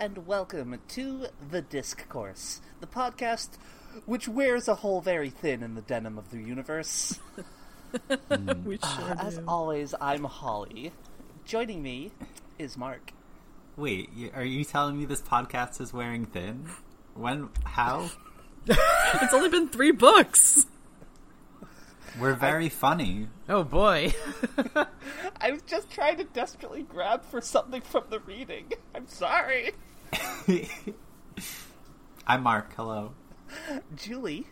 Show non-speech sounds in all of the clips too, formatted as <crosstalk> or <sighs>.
Hello and welcome to The Disc-Course, the podcast which wears a hole very thin in the denim of the universe. Hmm. <laughs> we sure ah, As do. always, I'm Holly. Joining me is Mark. Wait, are you telling me this podcast is wearing thin? When? How? <laughs> It's only been three books. We're very funny. Oh boy. <laughs> I was just trying to desperately grab for something from the reading. I'm sorry. <laughs> I'm Mark. Hello. Julie.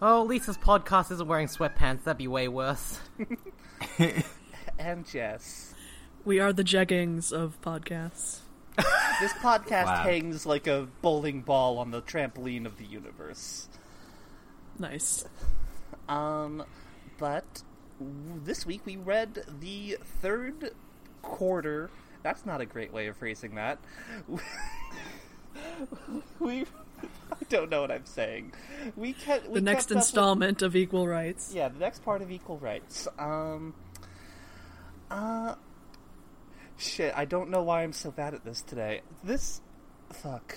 Oh, Lisa's podcast isn't wearing sweatpants. That'd be way worse. <laughs> and Jess. We are the jeggings of podcasts. This podcast Wow. hangs like a bowling ball on the trampoline of the universe. Nice. Um, but w- this week we read the third quarter. That's not a great way of phrasing that. we, I don't know what I'm saying. We kept we The next kept up with- installment of Equal Rites. yeah, the next part of equal rites. Um, uh, shit. I don't know why I'm so bad at this today. This, fuck.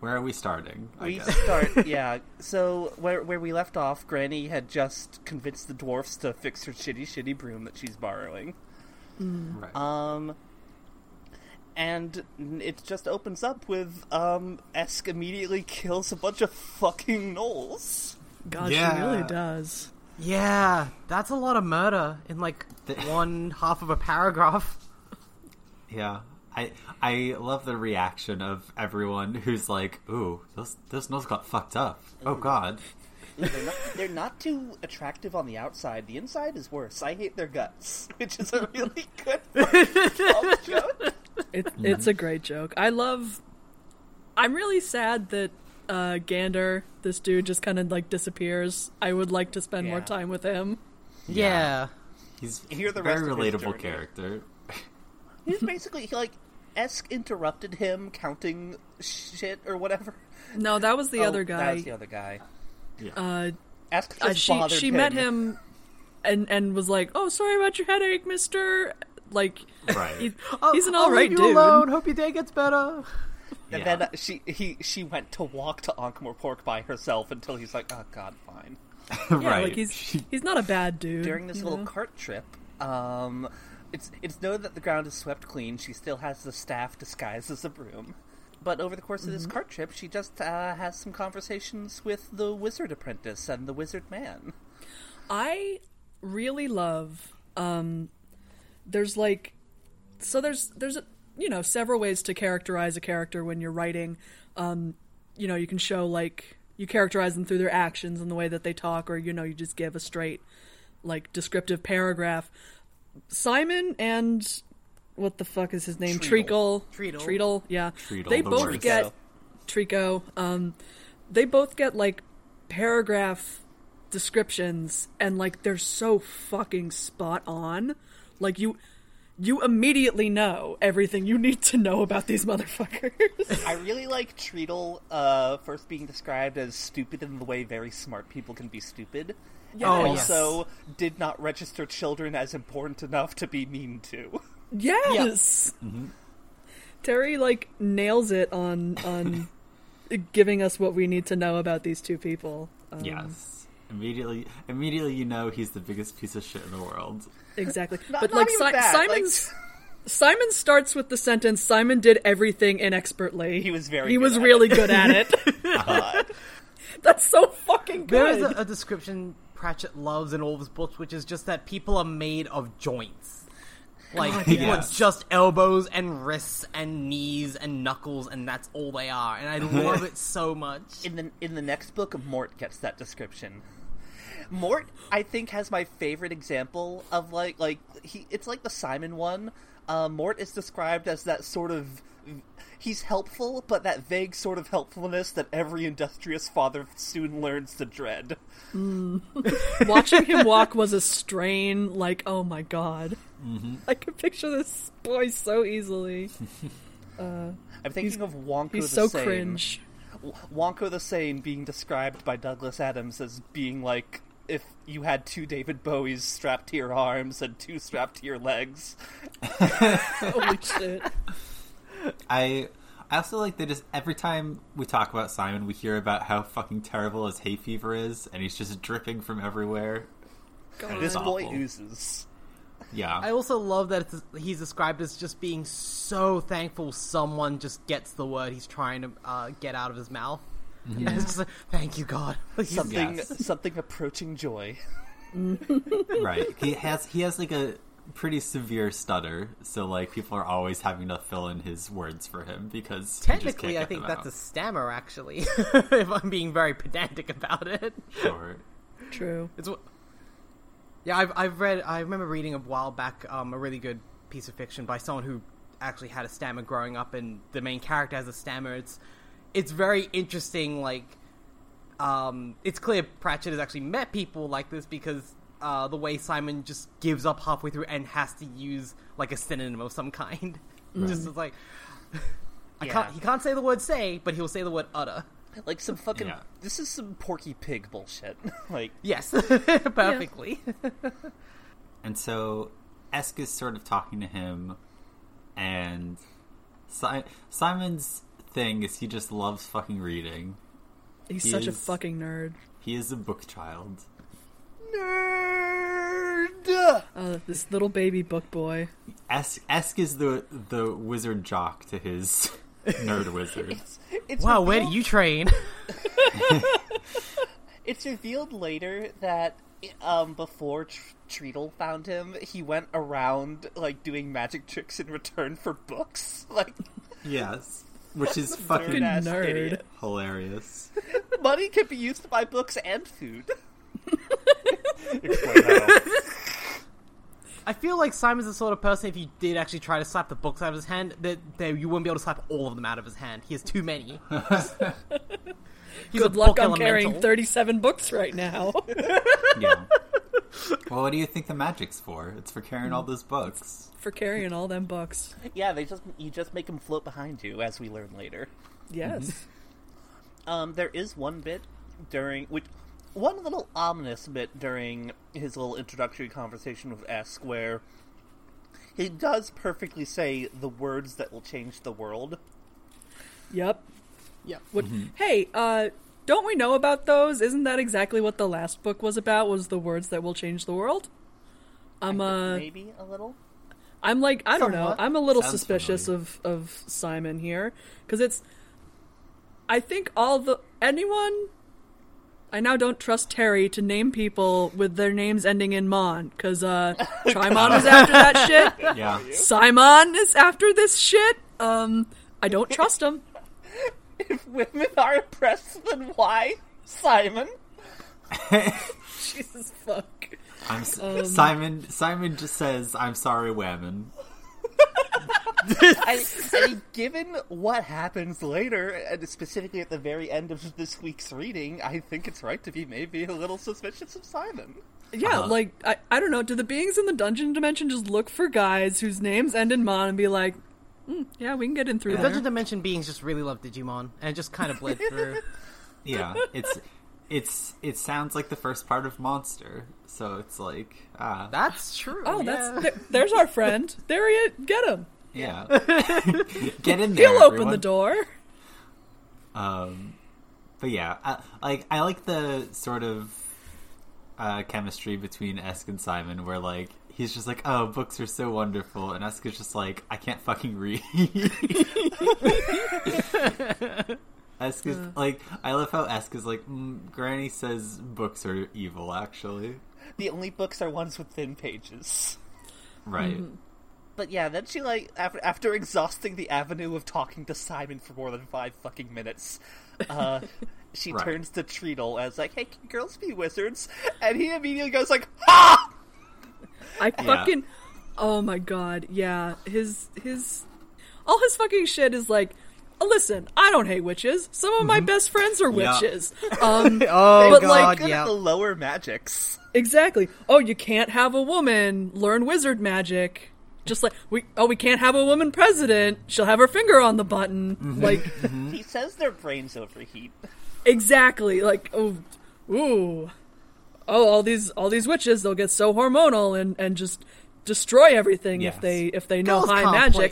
Where are we starting? I We guess. start, <laughs> yeah. So where where we left off, Granny had just convinced the dwarfs to fix her shitty, shitty broom that she's borrowing. Right. Um, and it just opens up with um, Esk immediately kills a bunch of fucking gnolls. God, Yeah. she really does. Yeah, that's a lot of murder in like The- <laughs> one half of a paragraph. yeah. I I love the reaction of everyone who's like, "Ooh, those those nose got fucked up." Oh God. They're not, they're not too attractive on the outside. The inside is worse. I hate their guts, <laughs> which is a really good <laughs> fucking joke. It, <laughs> It's a great joke. I love. I'm really sad that uh, Gander, this dude, just kind of like disappears. I would like to spend more time with him. Yeah. He's Hear the very rest relatable journey. character. He's basically like Esk interrupted him counting shit or whatever. No, that was the Oh, other That guy. was the other guy. Uh, Esk just uh, she bothered she him. met him, and and was like, "Oh, sorry about your headache, Mister." Like, Right. he- he's an I'll all right leave you dude. alone. Hope your day gets better. And Yeah. then uh, she he she went to walk to Ankh-Morpork by herself until he's like, oh god, fine. <laughs> Yeah, right. like he's he's not a bad dude. During this you little know? cart trip, um, it's it's known that the ground is swept clean. She still has the staff disguised as a broom. But over the course of Mm-hmm. this cart trip, she just uh, has some conversations with the wizard apprentice and the wizard man. I really love um there's like so there's there's a, you know several ways to characterize a character when you're writing um you know you can show like you characterize them through their actions and the way that they talk or you know you just give a straight like descriptive paragraph Simon and what the fuck is his name Treacle. Treacle Treatle. Treatle yeah Treatle, they the both worst. get So- Trico. Um, they both get like paragraph descriptions, and like they're so fucking spot on. Like you, you immediately know everything you need to know about these motherfuckers. <laughs> I really like Treatle uh, first being described as stupid in the way very smart people can be stupid. Oh, and yes. also did not register children as important enough to be mean to. yes, Terry like nails it on on giving us what we need to know about these two people. Um, Yes. Immediately, immediately, you know he's the biggest piece of shit in the world. Exactly. Not- but not like even Si- that, like- Simon's. Simon starts with the sentence, Simon did everything inexpertly. He was very He good was at really it. good at it. <laughs> God. <laughs> That's so fucking There is good. a, a description Pratchett loves in all of his books, which is just that people are made of joints. Like God, people, yes. it's just elbows and wrists and knees and knuckles, and that's all they are. And I <laughs> love it so much. in the in the next book, Mort gets that description. Mort, I think, has my favorite example of like like he. It's like the Simon one. Uh, Mort is described as that sort of. He's helpful, but that vague sort of helpfulness that every industrious father soon learns to dread. Mm. <laughs> Watching him walk was a strain. Like, oh my god, mm-hmm. I could picture this boy so easily. <laughs> Uh, I'm thinking of Wonko He's the so Sane. cringe. W- Wonko the Sane being described by Douglas Adams as being like if you had two David Bowies strapped to your arms and two strapped to your legs. <laughs> Holy shit! I I also like that just every time we talk about Simon, we hear about how fucking terrible his hay fever is, and he's just dripping from everywhere. God. This boy oozes. Yeah, I also love that it's, he's described as just being so thankful someone just gets the word he's trying to uh, get out of his mouth. And it's just like, thank you, God. <laughs> He's- Something, Yes. something approaching joy. <laughs> <laughs> right. He has he has like a pretty severe stutter, so like people are always having to fill in his words for him because he just Technically, can't I think them that's out. a stammer, actually, if I'm being very pedantic about it. Sure. True. It's what. Yeah, I've I've read. I remember reading a while back um, a really good piece of fiction by someone who actually had a stammer growing up, and the main character has a stammer. It's it's very interesting. Like, um, it's clear Pratchett has actually met people like this because uh, the way Simon just gives up halfway through and has to use like a synonym of some kind. <laughs> just is like. <laughs> I Yeah. can't. He can't say the word "say," but he'll say the word "utter." Like some fucking. Yeah. This is some Porky Pig bullshit. <laughs> like, Yes, perfectly. And so Esk is sort of talking to him, and si- Simon's thing is he just loves fucking reading. He's He such a fucking nerd. He is a book child. nerd. Uh, this little baby book boy. Esk, Esk is the the wizard jock to his <laughs> nerd wizard. It's, it's Wow, where do you train? <laughs> It's revealed later that um, before Tr- Treatle found him, he went around like doing magic tricks in return for books. <laughs> Like Yes, which is fucking fucking ass nerd. idiot. hilarious. <laughs> Money can be used to buy books and food. Explain how. I feel like Simon's the sort of person if you did actually try to slap the books out of his hand, that, that you wouldn't be able to slap all of them out of his hand. He has too many. <laughs> He's Good a luck, I'm carrying 37 books right now. Yeah. <laughs> Well, what do you think the magic's for? It's for carrying all those books. for carrying all them books. Yeah, they just you just make them float behind you, as we learn later. Yes. Um, there is one bit during which one little ominous bit during his little introductory conversation with Esk where he does perfectly say the words that will change the world. Yep. Yep. What, Hey, uh, don't we know about those? Isn't that exactly what the last book was about? Was the words that will change the world? I'm uh, Maybe a little. I'm like, I don't know. I'm a little Sounds suspicious familiar. of of Simon here because it's. I think all the anyone. I now don't trust Terry to name people with their names ending in Mon because uh, <laughs> Trymon is after that shit. Yeah. Simon is after this shit. Um, I don't trust him. If women are oppressed, then why, Simon? <laughs> Jesus fuck. I'm s Um, Simon. Simon just says, "I'm sorry, women." I, I mean, given what happens later, and specifically at the very end of this week's reading, I think it's right to be maybe a little suspicious of Simon. Yeah, Uh-huh. like I, I don't know. Do the beings in the dungeon dimension just look for guys whose names end in Mon and be like, "Mm, yeah, we can get in through The there. Dungeon Dimension beings just really love Digimon, and it just kind of bled through. <laughs> Yeah, it's it's it sounds like the first part of Monster, so it's like ah That's true. Oh, yeah. that's there, there's our friend. There he is. Get him. yeah. <laughs> <laughs> Get in there. He'll open the door. Um, but yeah, I, like I like the sort of uh, chemistry between Esk and Simon, where like he's just like, "Oh, books are so wonderful," and Esk is just like, "I can't fucking read." <laughs> Esk is like, I love how Esk is like, mm, Granny says books are evil. Actually, The only books are ones with thin pages. right? But yeah, then she like after after exhausting the avenue of talking to Simon for more than five fucking minutes, uh, <laughs> she Right. turns to Treatle as like, "Hey, can girls be wizards?" And he immediately goes like, "Ha!" I fucking. Oh my god. Yeah. His his. All his fucking shit is like. "Oh, Listen, I don't hate witches. Some of my mm-hmm. best friends are Yeah. witches. <laughs> Um, Oh But, god, like, Good yeah. the lower magics. exactly. Oh, you can't have a woman learn wizard magic. Just like we. Oh, we can't have a woman president. She'll have her finger on the button. Mm-hmm. Like mm-hmm. He says their brains overheat. exactly. Like oh, ooh. Oh, all these all these witches. They'll get so hormonal and and just destroy everything Yes. if they if they know Girls high can't play-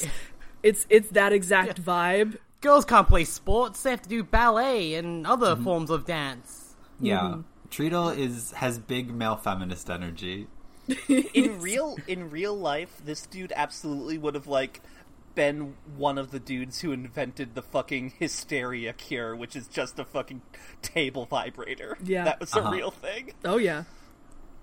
It's it's that exact vibe. girls can't play sports; they have to do ballet and other mm-hmm. forms of dance. Yeah. Mm-hmm. Treatle is has big male feminist energy. <laughs> in real in real life, this dude absolutely would have like been one of the dudes who invented the fucking hysteria cure, which is just a fucking table vibrator. Yeah. that was Uh-huh. a real thing. Oh yeah.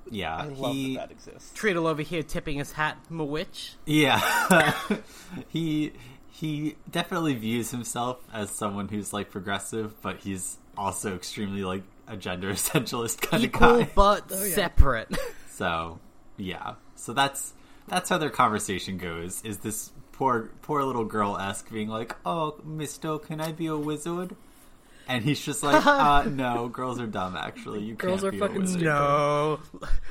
Yeah. I love he that that exists. Treatle over here tipping his hat, I'm a witch. Yeah. <laughs> he he definitely views himself as someone who's like progressive, but he's also extremely like a gender <laughs> essentialist kind Equal of guy. but Oh, yeah. separate. So, yeah. So that's that's how their conversation goes. Is this poor poor little girl Esk being like, "Oh, Mister, can I be a wizard?" And he's just like, <laughs> uh, "No, girls are dumb. Actually, you Girls can't are be fucking a wizard." stupid. no,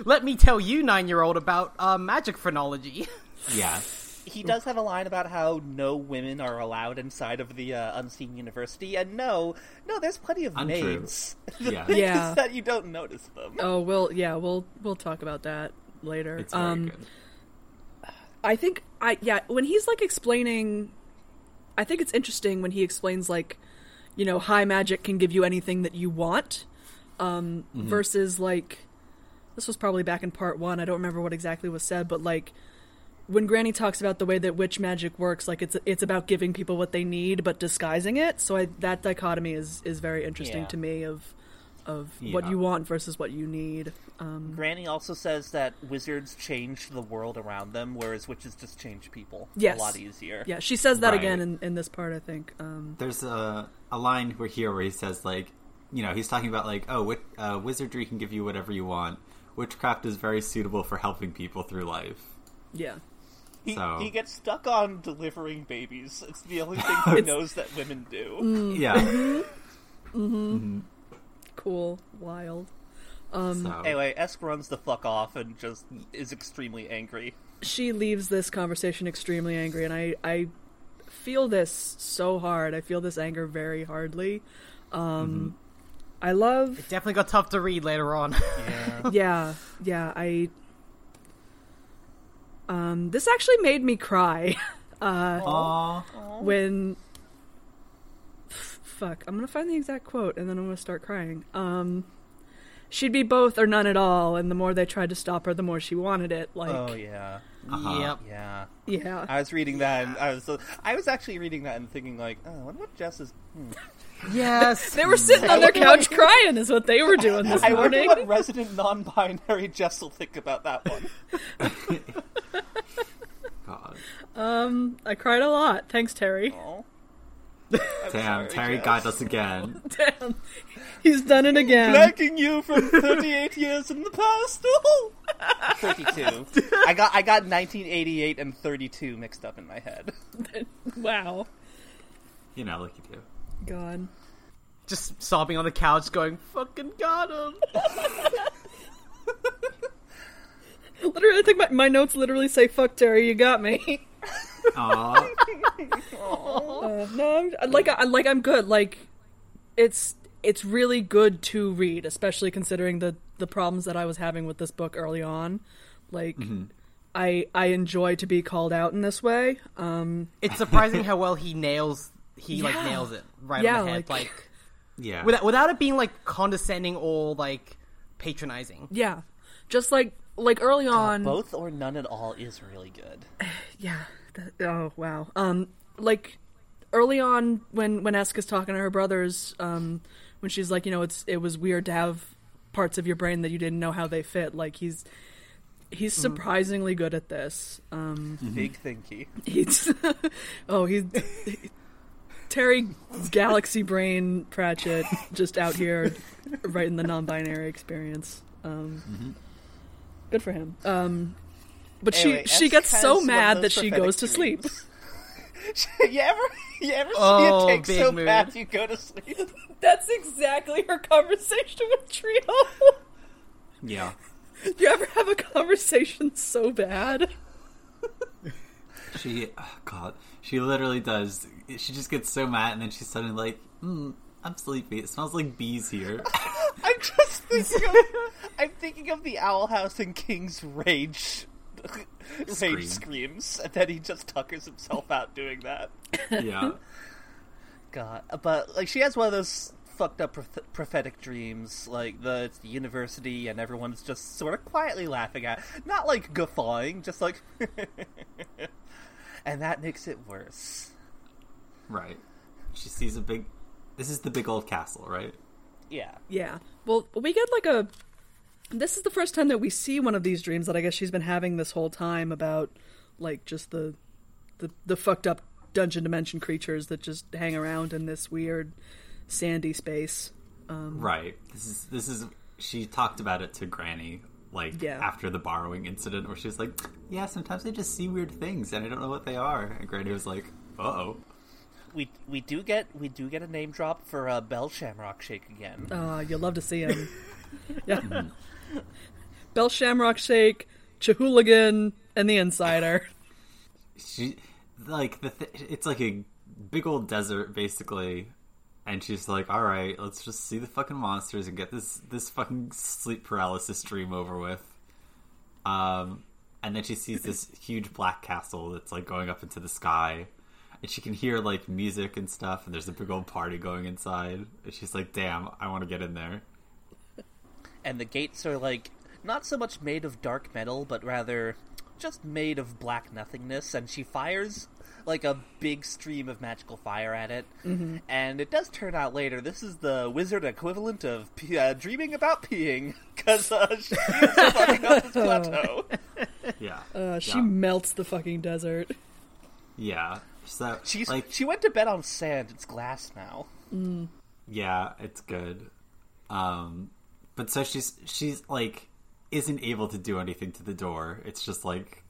let me tell you, nine-year-old, about uh, magic phrenology. Yeah, He does have a line about how no women are allowed inside of the uh, unseen university, and no, no, there's plenty of Untrue. maids. <laughs> The Yeah. Yeah. is that you don't notice them. Oh, we'll yeah, we'll we'll talk about that later. it's very um, good. I think I yeah when he's like explaining, I think it's interesting when he explains like, you know, high magic can give you anything that you want, um, versus like, this was probably back in part one. I don't remember what exactly was said, but like. When Granny talks about the way that witch magic works, like it's it's about giving people what they need but disguising it. So I, that dichotomy is is very interesting Yeah. to me of of what you want versus what you need. Um, Granny also says that wizards change the world around them, whereas witches just change people. Yes. a lot easier. Yeah, she says that Right. again in, in this part, I think. Um, There's a a line where here where he says like, you know, he's talking about like, oh, wi- uh, wizardry can give you whatever you want. Witchcraft is very suitable for helping people through life. yeah. He, So- he gets stuck on delivering babies. It's the only thing <laughs> he knows that women do. Yeah. Cool. Wild. so, Anyway, Esk runs the fuck off and just is extremely angry. She leaves this conversation extremely angry, and I, I feel this so hard. I feel this anger very hardly. Um, I love. It definitely got tough to read later on. Yeah. <laughs> Yeah, yeah, I. Um, this actually made me cry. <laughs> uh, Aw. when F- fuck i'm gonna find the exact quote and then i'm gonna start crying um she'd be both or none at all and the more they tried to stop her the more she wanted it like oh yeah, Uh-huh. Yep. yeah. yeah I was reading that, and I was I was actually reading that and thinking like, oh, I wonder what Jess is. Hmm. <laughs> Yes. they were sitting on their couch crying is what they were doing this <laughs> I wonder morning what resident non-binary Jess will think about that one. <laughs> God. um i cried a lot thanks terry Aw. Damn, Terry Jess. got us again. <laughs> damn he's done it again Blanking you from 38 years in the past. <laughs> 32. I got I got 1988 and 32 mixed up in my head. <laughs> wow You know, like you do. god Just sobbing on the couch, going, "Fucking got him." literally i think my, my notes literally say fuck terry you got me Aw. Uh, no, I'm, like I like I'm good. Like it's it's really good to read, especially considering the the problems that I was having with this book early on. Like I I enjoy to be called out in this way. Um, It's surprising how well he nails. He like nails it right Yeah, on the head, like- like, Yeah. without without it being like condescending or like patronizing. yeah, just like like early on. Both or none at all is really good. <sighs> Yeah. That, oh wow. Um, like early on when when Eska's talking to her brothers, um, when she's like, you know, it's it was weird to have parts of your brain that you didn't know how they fit. Like he's he's surprisingly good at this. Um, Big thinky. he's <laughs> oh he's Terry Galaxy Brain Pratchett just out here writing the non-binary experience. Um, Good for him. Um, but Anyway, she she gets so mad that she goes to sleep. <laughs> you ever you ever Oh, see it take big so mood. bad you go to sleep? <laughs> That's exactly her conversation with Trio. yeah. you ever have a conversation so bad? She, oh God, she literally does. She just gets so mad, and then she's suddenly like, mm, "I'm sleepy. It smells like bees here." <laughs> I'm just thinking of I'm thinking of the Owl House and King's rage Scream. rage screams, and then he just tuckers himself out doing that. <laughs> yeah, God, but like she has one of those fucked up proph- prophetic dreams, like the it's the university and everyone's just sort of quietly laughing at, not like guffawing, just like, <laughs> and that makes it worse. Right. She sees a big. This is the big old castle, right? Yeah, Yeah. Well, we get like a. This is the first time that we see one of these dreams that I guess she's been having this whole time about, like, just the, the the fucked up dungeon dimension creatures that just hang around in this weird sandy space. Right. This is this is. She talked about it to Granny, like Yeah. after the borrowing incident, where she was like, "Yeah, sometimes I just see weird things and I don't know what they are." And Granny was like, "Uh oh." we we do get we do get a name drop for uh, Bell Shamrock Shake again. Uh, you'll love to see him. <laughs> yeah. <laughs> Bell Shamrock Shake, Chahooligan, and the Insider. she like the th- it's like a big old desert basically. And she's like all right let's just see the fucking monsters and get this this fucking sleep paralysis dream over with. Um and then she sees this <laughs> huge black castle that's like going up into the sky. And she can hear like music and stuff and there's a big old party going inside. And she's like damn i want to get in there and the gates are like not so much made of dark metal, but rather just made of black nothingness. And she fires like a big stream of magical fire at it. Mm-hmm. And it does turn out later this is the wizard equivalent of pe- uh, dreaming about peeing <laughs> because uh, she is fucking <laughs> up this plateau. <laughs> yeah Uh, she yeah. melts the fucking desert. yeah so She's like she went to bed on sand. It's glass now. Yeah, it's good. Um, but so she's she's like isn't able to do anything to the door. It's just like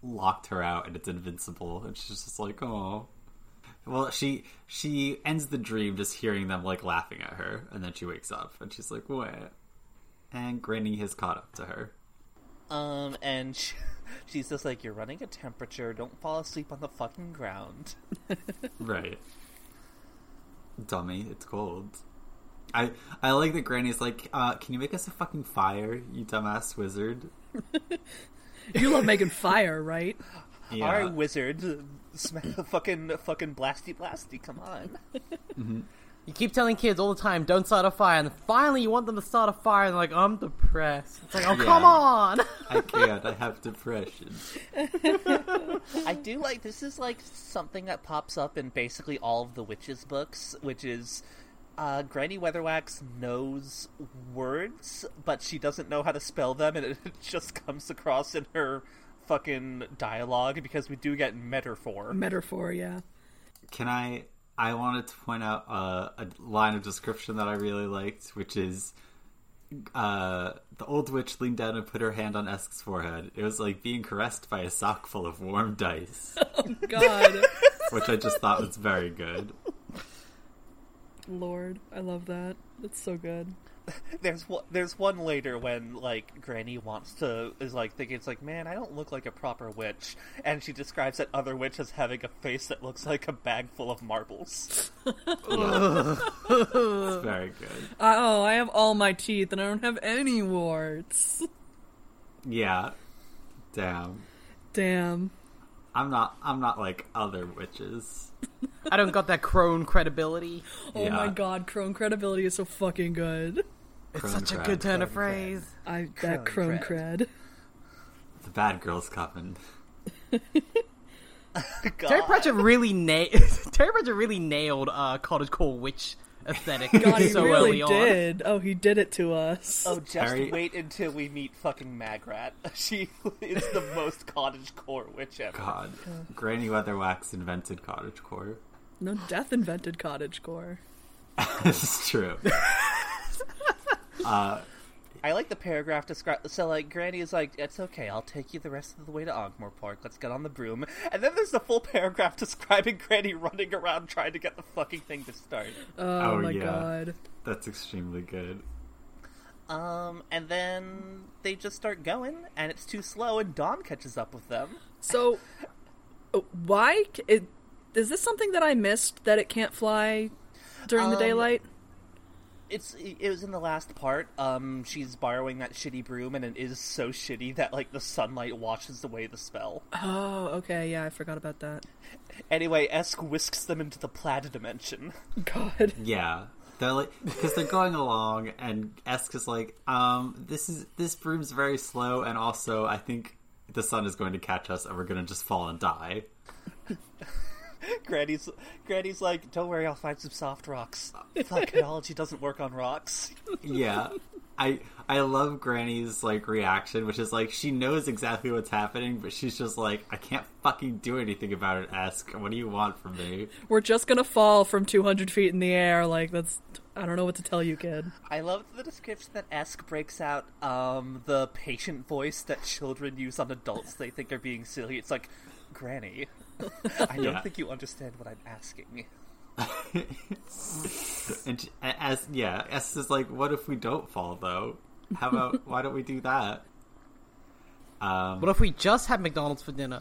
locked her out, and it's invincible. And she's just like, oh. Well, she she ends the dream just hearing them like laughing at her, and then she wakes up and she's like, what? And Granny has caught up to her. Um, and she, <laughs> she's just like, "You're running a temperature. Don't fall asleep on the fucking ground." <laughs> Right. Dummy, it's cold. I I like that Granny's like, uh, can you make us a fucking fire, you dumbass wizard? <laughs> You love making fire, right? Yeah. All right, wizard, sm- <laughs> fucking fucking blasty blasty. Come on. You keep telling kids all the time, don't start a fire, and then finally you want them to start a fire, and they're like, I'm depressed. It's like, oh, Yeah. come on! I can't. I have depression. <laughs> I do like this is like something that pops up in basically all of the witches books, which is uh, Granny Weatherwax knows words, but she doesn't know how to spell them, and <laughs> it just comes across in her fucking dialogue because we do get metaphor. Metaphor, yeah. Can I? I wanted to point out uh, a line of description that I really liked, which is uh, the old witch leaned down and put her hand on Esk's forehead. It was like being caressed by a sock full of warm dice, <laughs> oh, God, which I just thought was very good. Lord, I love that. That's so good. <laughs> There's one, there's one later when like Granny wants to is like thinking it's like man I don't look like a proper witch and she describes that other witch as having a face that looks like a bag full of marbles. It's <laughs> very good. Oh, I have all my teeth and I don't have any warts. Yeah. Damn. Damn. I'm not. I'm not like other witches. I don't got that crone credibility. <laughs> Oh Yeah. my god, crone credibility is so fucking good. It's Crone such a good turn of crone phrase. I that crone Crone cred. The bad girl's coming. <laughs> Terry Pratchett really na- <laughs> Terry Pratchett really nailed uh, cottagecore witch aesthetic God, he so really early on. did. Oh, he did it to us. Oh, just Harry- wait until we meet fucking Magrat. <laughs> She is the most cottage core witch ever. God. Granny Weatherwax invented cottage core. No, Death invented cottagecore. <laughs> this is true. <laughs> Uh, I like the paragraph describe. So like, Granny is like, "It's okay. I'll take you the rest of the way to Ankh-Morpork. Let's get on the broom." And then there's the full <laughs> paragraph describing Granny running around trying to get the fucking thing to start. Oh, Oh, my yeah. god. That's extremely good. Um, and then they just start going, and it's too slow, and Dawn catches up with them. So, uh, why is, it, is this something that I missed that it can't fly during the Um, daylight? It's it was in the last part. Um, she's borrowing that shitty broom, and it is so shitty that like the sunlight washes away the spell. Oh, okay, yeah, I forgot about that. Anyway, Esk whisks them into the plaid dimension. <laughs> God. Yeah. They're like because they're going along, and Esk is like, um, this is this broom's very slow, and also I think the sun is going to catch us, and we're going to just fall and die. <laughs> <laughs> Granny's Granny's like, don't worry, I'll find some soft rocks. Volcanology doesn't work on rocks. Yeah, I I love Granny's like reaction, which is like she knows exactly what's happening, but she's just like, I can't fucking do anything about it. Esk, what do you want from me? We're just gonna fall from 200 feet in the air. Like, that's. I don't know what to tell you, kid. I love the description that Esk breaks out um, the patient voice that children use on adults they think are being silly. It's like, Granny, I don't Yeah. think you understand what I'm asking. <laughs> and she- as yeah, S is like, what if we don't fall though? How about <laughs> why don't we do that? Um, What if we just had McDonald's for dinner?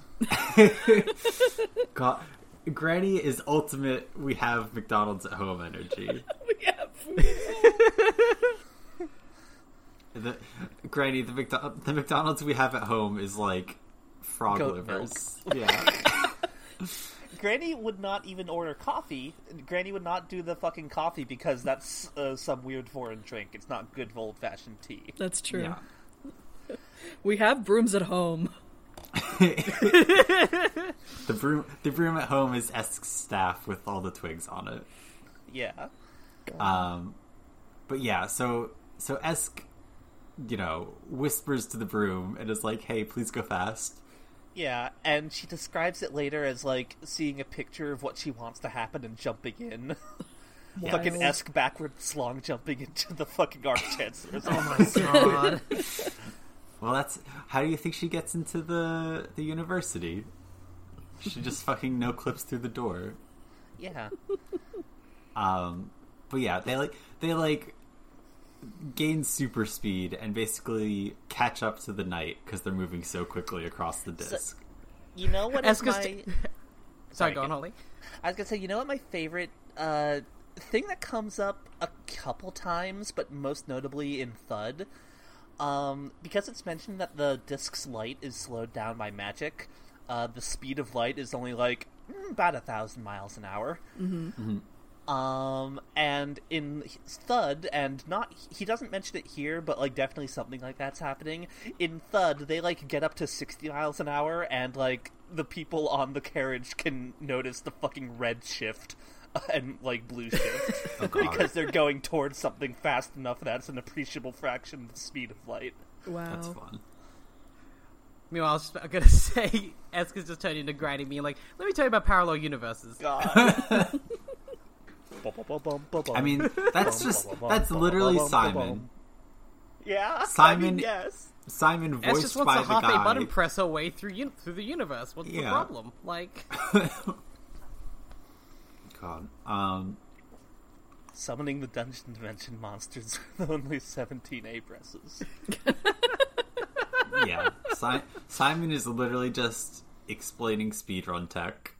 <laughs> God, Granny is ultimate. We have McDonald's at home energy. We have food. The Granny, the McDo- the McDonald's we have at home is like frog Goat livers. Yeah, <laughs> Granny would not even order coffee. Granny would not do the fucking coffee because that's uh, some weird foreign drink. It's not good old fashioned tea. That's true. yeah. <laughs> We have brooms at home. <laughs> The broom, the broom at home is Esk's staff with all the twigs on it. Yeah. Um, but yeah, so so Esk, you know, whispers to the broom and is like, "Hey, please go fast." Yeah, and she describes it later as like seeing a picture of what she wants to happen and jumping in. <laughs> fucking Wild. Esk backwards long jumping into the fucking Archchancellor's Oh my god. <laughs> Well, that's how do you think she gets into the the university? She just fucking no clips through the door. Yeah. Um, but yeah, they like they like gain super speed and basically catch up to the night because they're moving so quickly across the disc. You know what <laughs> is my... t- <laughs> Sorry, Sorry, go on. Holly. I was gonna say, you know what my favorite uh, thing that comes up a couple times, but most notably in Thud, um, because it's mentioned that the disc's light is slowed down by magic. Uh, the speed of light is only like mm, about a thousand miles an hour. Mm-hmm. Um, and in Thud, and not he doesn't mention it here, but like definitely something like that's happening. In Thud, they like get up to sixty miles an hour, and like the people on the carriage can notice the fucking red shift <laughs> and like blue shift <laughs> Oh, because they're going towards something fast enough that's an appreciable fraction of the speed of light. Wow. That's fun. Meanwhile, I was gonna <laughs> say, Eska's just turned into Granny, me. like, "Let me tell you about parallel universes." God. I mean, that's just that's literally Simon. Yeah, <laughs> Simon- I mean, yes. Simon Es voiced just wants by to the half a guy. button press her way through un- through the universe. What's the problem? Like, <laughs> God. Um. Summoning the dungeon dimension monsters <laughs> with only 17 A presses. Yeah. si- Simon is literally just explaining speedrun tech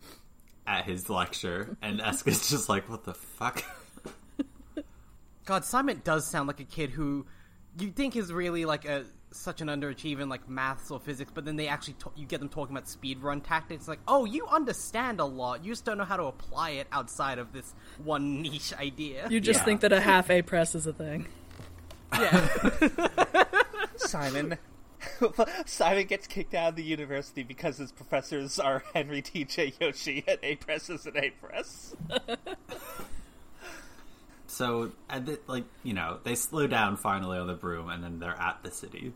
at his lecture, and <laughs> Eska's just like, "What the fuck?" God, Simon does sound like a kid who you think is really like a such an underachiever in like maths or physics, but then they actually ta- you get them talking about speedrun tactics. Like, oh, you understand a lot, you just don't know how to apply it outside of this one niche idea. You just Yeah. think that a half A press is a thing. yeah. <laughs> Simon. <laughs> Simon gets kicked out of the university because his professors are <laughs> Henry T.J. Yoshi and A Press is an A Press. <laughs> So, like you know, they slow down finally on the broom, and then they're at the city.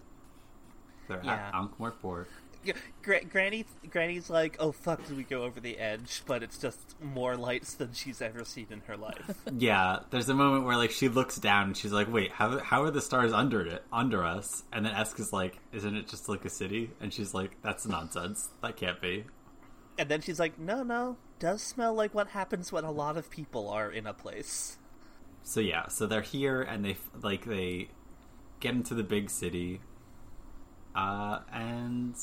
They're Yeah. at Ankh-Morpork. Gra- Granny, Granny's like, oh fuck, did we go over the edge? But it's just more lights than she's ever seen in her life. <laughs> Yeah, there's a moment where like she looks down and she's like, "Wait, how how are the stars under it under us?" And then Esk is like, "Isn't it just like a city?" And she's like, "That's nonsense. That can't be." and then she's like, no, no, does smell like what happens when a lot of people are in a place. So yeah, so they're here and they like they get into the big city, uh, and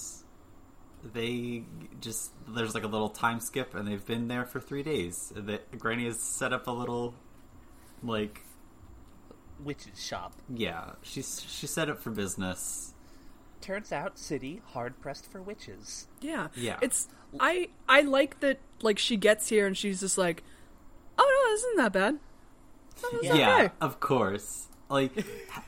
they just there's like a little time skip, and they've been there for three days. The, Granny has set up a little like witch's shop. Yeah, she's she's set up for business. Turns out, city hard pressed for witches. Yeah. Yeah. It's I I like that like she gets here and she's just like, "Oh no, this isn't that bad." Yeah. Yeah, okay." of course. Like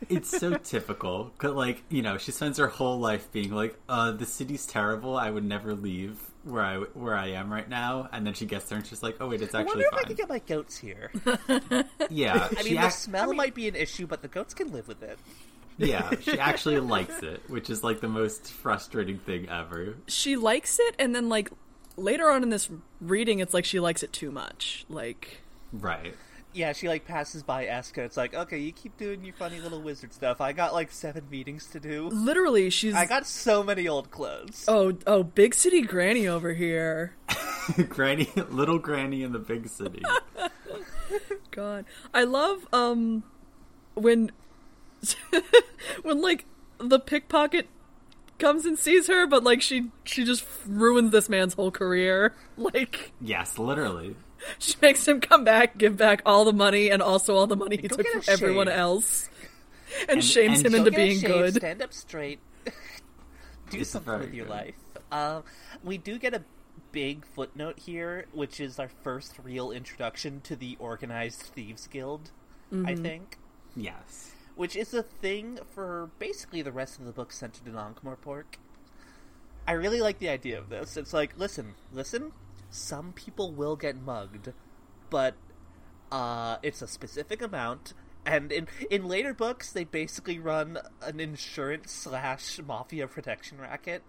it's so typical. 'Cause, like you know, she spends her whole life being like, "Uh, the city's terrible. I would never leave where I where I am right now." And then she gets there and she's like, "Oh wait, it's I actually wonder if I fine." could get my goats here. <laughs> Yeah, I she mean, the act- smell might be an issue, but the goats can live with it. yeah, <laughs> she actually likes it, which is like the most frustrating thing ever. She likes it and then like later on in this reading it's like she likes it too much. Like Right. Yeah, she like passes by Eska. It's like, okay, you keep doing your funny little wizard stuff. I got like seven meetings to do. literally she's I got so many old clothes. Oh, oh, big city granny over here. <laughs> Granny, little Granny in the big city. <laughs> God, I love um when <laughs> when like the pickpocket comes and sees her, but like she she just ruins this man's whole career. Like yes, literally. <laughs> she makes him come back, give back all the money, and also all the money he Go took get a from everyone shave. else, <laughs> and, And- shames and him into Go get a being shave, good. Stand up straight. <laughs> do It's something very with your good. life. Uh, we do get a big footnote here, which is our first real introduction to the organized thieves guild. I think. Yes. which is a thing for basically the rest of the book centered in Ankh-Morpork. I really like the idea of this. It's like, listen, listen, some people will get mugged, but uh, it's a specific amount. And in in later books, they basically run an insurance slash mafia protection racket,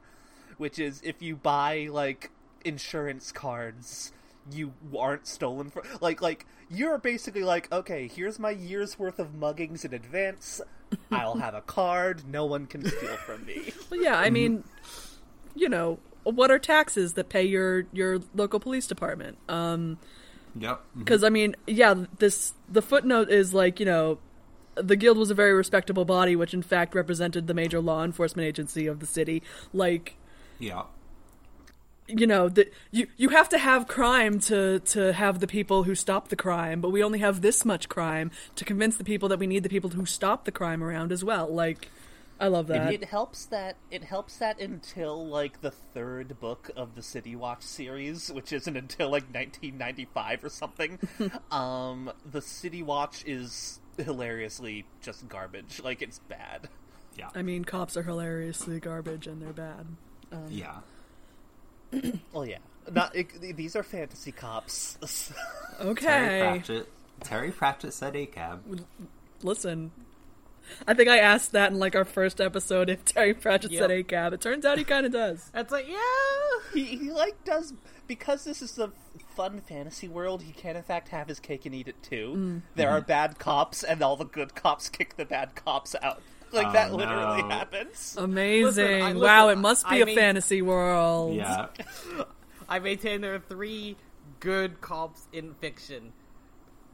which is if you buy like insurance cards, you aren't stolen for like like you're basically like okay, here's my year's worth of muggings in advance. I'll have a card. No one can steal from me. Well, yeah, I mean, you know, what are taxes that pay your your local police department? Um, Yep. because I mean, yeah, this the footnote is like you know, the guild was a very respectable body, which in fact represented the major law enforcement agency of the city. Like, Yeah. you know, that you you have to have crime to to have the people who stop the crime, but we only have this much crime to convince the people that we need the people who stop the crime around as well. Like, I love that. it helps that it helps that until like the third book of the City Watch series, which isn't until like 1995 or something. <laughs> um, the City Watch is hilariously just garbage. Like it's bad. Yeah. I mean, cops are hilariously garbage and they're bad. yeah. <clears throat> Well, yeah, not it, these are fantasy cops. <laughs> Terry Okay, Pratchett. Terry Pratchett said ACAB. listen. <laughs> I think I asked that in like our first episode if Terry Pratchett said Yep. ACAB. It turns out he kind of does. <laughs> It's like, yeah. he, he like does because this is a fun fantasy world. He can in fact have his cake and eat it too. Mm. There mm-hmm. are bad cops, and all the good cops kick the bad cops out. Like Oh, that literally no. happens. Amazing! Listen, I- wow, listen, it must be I a mean- fantasy world. Yeah. <laughs> I maintain there are three good cops in fiction.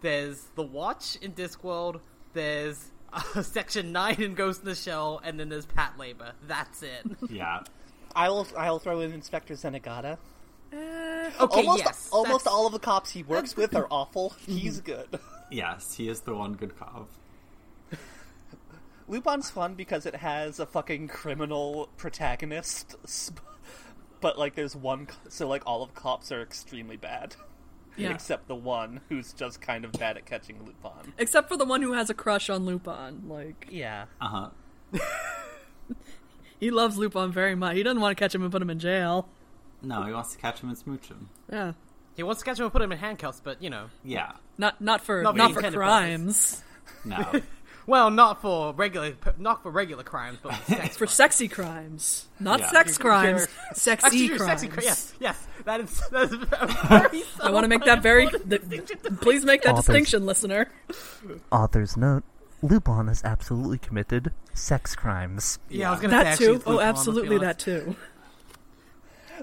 There's the Watch in Discworld. There's uh, <laughs> Section Nine in Ghost in the Shell, and then there's Patlabor. That's it. <laughs> Yeah. I will. I will throw in Inspector Zenigata. Eh, Okay, almost yes, almost that's- all of the cops he works with are awful. <laughs> He's good. Yes, he is the one good cop. Lupin's fun because it has a fucking criminal protagonist, but like there's one, so like all of cops are extremely bad, Yeah. except the one who's just kind of bad at catching Lupin. Except for the one who has a crush on Lupin. Like Yeah, Uh huh. <laughs> he loves Lupin very much. He doesn't want to catch him and put him in jail. No, he wants to catch him and smooch him. Yeah. he wants to catch him and put him in handcuffs, but you know, Yeah. Not not for Not not, for for intended crimes. No. <laughs> well, not for regular, not for regular crimes, but for <laughs> sex For crimes. sexy crimes. Not Yeah. sex crimes. You're- Sexy Actually, you're crimes. sexy cri- yes, yes, that is that is a <laughs> <laughs> very. I want to make that very. th- please make that Authors. distinction, listener. Author's note: Lupin has absolutely committed sex crimes. Yeah, I was gonna say That actually too. Oh, Lupin, let's be absolutely that too.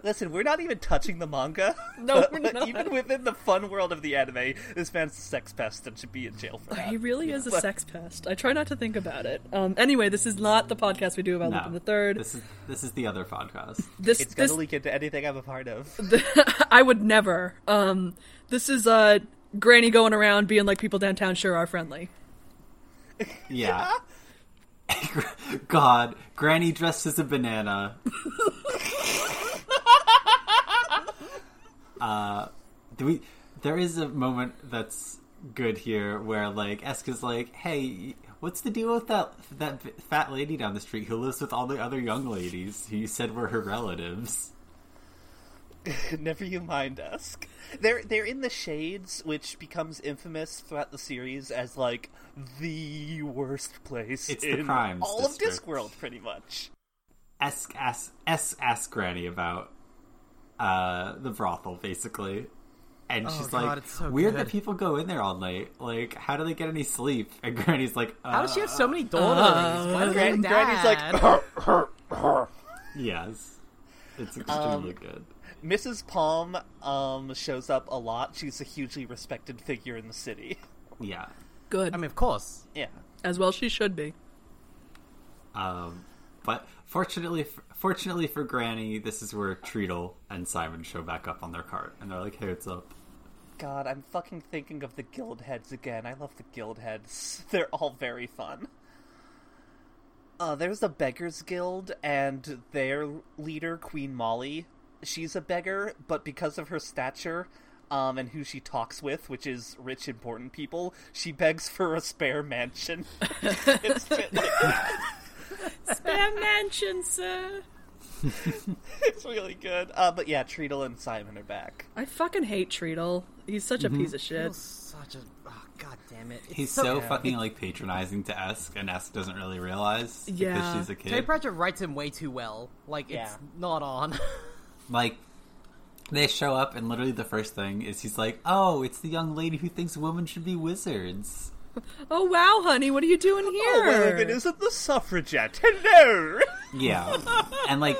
Listen, we're not even touching the manga. No, <laughs> we're not. Even within the fun world of the anime, this man's a sex pest and should be in jail for that. He really is a But- sex pest. I try not to think about it. Um, anyway, this is not the podcast we do about no. Lupin the Third. This is this is the other podcast. This, It's gonna leak into anything I'm a part of. <laughs> I would never. Um, this is uh, Granny going around being like, people downtown sure are friendly. Yeah. <laughs> God, Granny dressed as a banana. Uh, do we? There is a moment that's good here where like Esk is like, "Hey, what's the deal with that that fat lady down the street who lives with all the other young ladies who you said were her relatives?" <laughs> Never you mind, Esk. They're they're in the shades, which becomes infamous throughout the series as like the worst place It's in all of. Discworld, pretty much. Esk ask Esk ask Granny about uh the brothel basically. And Oh, she's God, like, so "Weird good. that people go in there all night. Like, how do they get any sleep?" And Granny's like, uh, How does she have so many daughters? Why does Gran- her Granny's dad- like, "Yes, it's Um, extremely good." Mrs. Palm um, shows up a lot. She's a hugely respected figure in the city. Yeah. Good. I mean, of course. Yeah. As well she should be. Um, but fortunately, f- fortunately for Granny, this is where Treatle and Simon show back up on their cart, and they're like, "Hey, what's up?" God, I'm fucking thinking of the guild heads again. I love the guild heads. <laughs> They're all very fun. Uh, there's the Beggars Guild, and their leader, Queen Molly, she's a beggar, but because of her stature, um, and who she talks with, which is rich, important people, she begs for a spare mansion. <laughs> it's, <laughs> Spam mansion, sir. <laughs> it's really good. Uh, but yeah, Treatle and Simon are back. I fucking hate Treatle. He's such a piece of shit. Feels such a. Oh, God damn it. It's He's so yeah. fucking like patronizing to Esk, and Esk doesn't really realize because Yeah. she's a Terry kid. Pratchett writes him way too well. Like, Yeah. it's not on. <laughs> Like, they show up, and literally the first thing is he's like, "Oh, it's the young lady who thinks women should be wizards." <laughs> Oh wow, honey, what are you doing here? Oh, well, if it isn't the suffragette, hello! <laughs> Yeah, and like,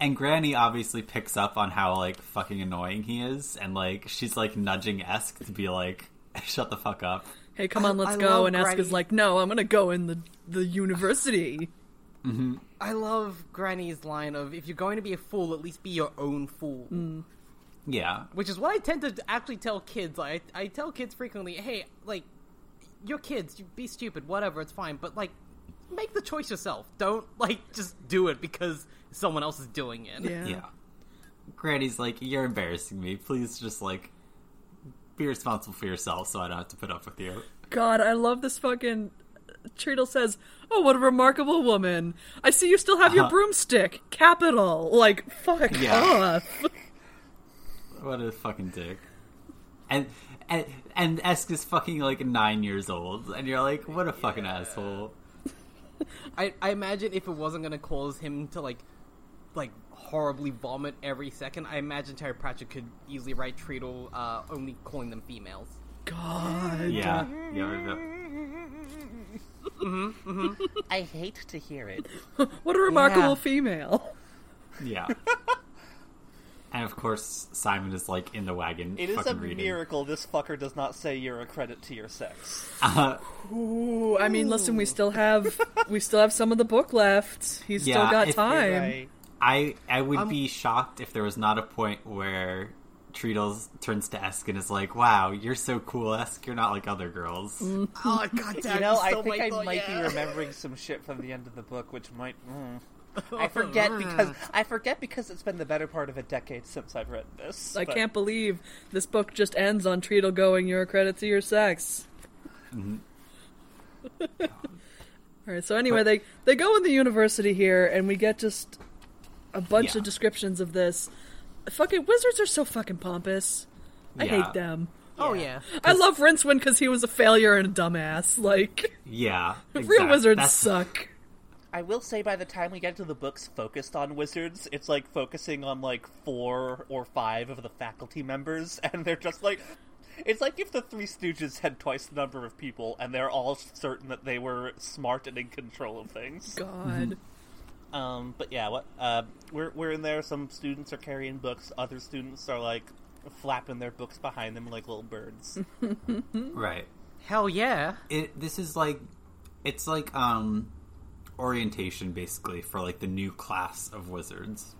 and Granny obviously picks up on how like fucking annoying he is, and like she's like nudging Esk to be like, <laughs> "Shut the fuck up." Hey, come on, let's I go. love And Esk is like, no, I'm gonna go in the the university. Mm-hmm. I love Granny's line of, if you're going to be a fool, at least be your own fool. Mm. Yeah, Which is what I tend to actually tell kids. I, I tell kids frequently, hey, like, you're kids, you be stupid, whatever, it's fine, but, like, make the choice yourself. Don't, like, just do it because someone else is doing it. Yeah. yeah. Granny's like, "You're embarrassing me. Please just like be responsible for yourself, so I don't have to put up with you." God, I love this fucking. Treadle says, "Oh, what a remarkable woman! I see you still have your Uh-huh. broomstick. Capital. Like, fuck Yeah. off." What a fucking dick. And and and Esk is fucking like nine years old, and you're like, "What a fucking asshole." <laughs> I, I imagine if it wasn't going to cause him to, like, like, horribly vomit every second, I imagine Terry Pratchett could easily write Treatle uh, only calling them females. God. Yeah, yeah. yeah. <laughs> I hate to hear it. <laughs> What a remarkable Yeah. female. Yeah. And of course, Simon is like in the wagon. It is a reading. miracle this fucker does not say you're a credit to your sex. Uh, Ooh, I mean, listen, we still have we still have some of the book left. He's still got if- time. Right. I I would Um, be shocked if there was not a point where Treatle turns to Esk and is like, "Wow, you're so cool, Esk. You're not like other girls." Oh, god damn You know, I think I thought, might be remembering some shit from the end of the book, which might. Mm. <laughs> I forget because I forget because it's been the better part of a decade since I've read this. I but- can't believe this book just ends on Treatle going, "You're a credit to your sex." Mm-hmm. All right. So anyway, they they go in the university here, and we get just a bunch Yeah. of descriptions of this. Fucking wizards are so fucking pompous. I Yeah. hate them. Oh, yeah. I love Rincewind because he was a failure and a dumbass. Like Yeah, <laughs> real wizards that's- suck. I will say by the time we get to the books focused on wizards, it's like focusing on like four or five of the faculty members, <laughs> and they're just like. It's like if the Three Stooges had twice the number of people, and they're all certain that they were smart and in control of things. God. Um, but yeah, what uh, we're we're in there. Some students are carrying books. Other students are like flapping their books behind them like little birds. <laughs> Right. Hell yeah. It. This is like, it's like um, orientation basically for like the new class of wizards.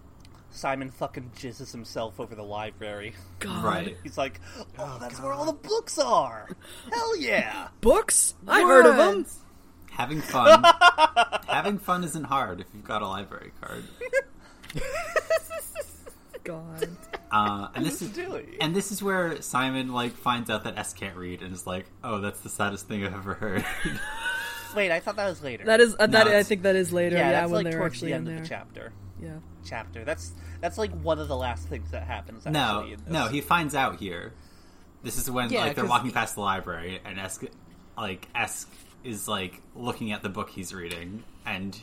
Simon fucking jizzes himself over the library. God. Right. He's like, "Oh, that's where all the books are. Hell yeah!" <laughs> Books? I heard of them. having fun. <laughs> having fun isn't hard if you've got a library card. <laughs> God. Uh, and this is doing? and this is where Simon like finds out that Esk can't read and is like, "Oh, that's the saddest thing I've ever heard." Wait, I thought that was later. That is uh, that. I think that is later. yeah, Yeah, that's when like they're towards actually the in end there. of the chapter. Yeah. Chapter. That's that's like one of the last things that happens. no, Actually, in this. no, he finds out here. This is when Yeah, like they're 'cause- walking past the library and Esk like Esk is like looking at the book he's reading and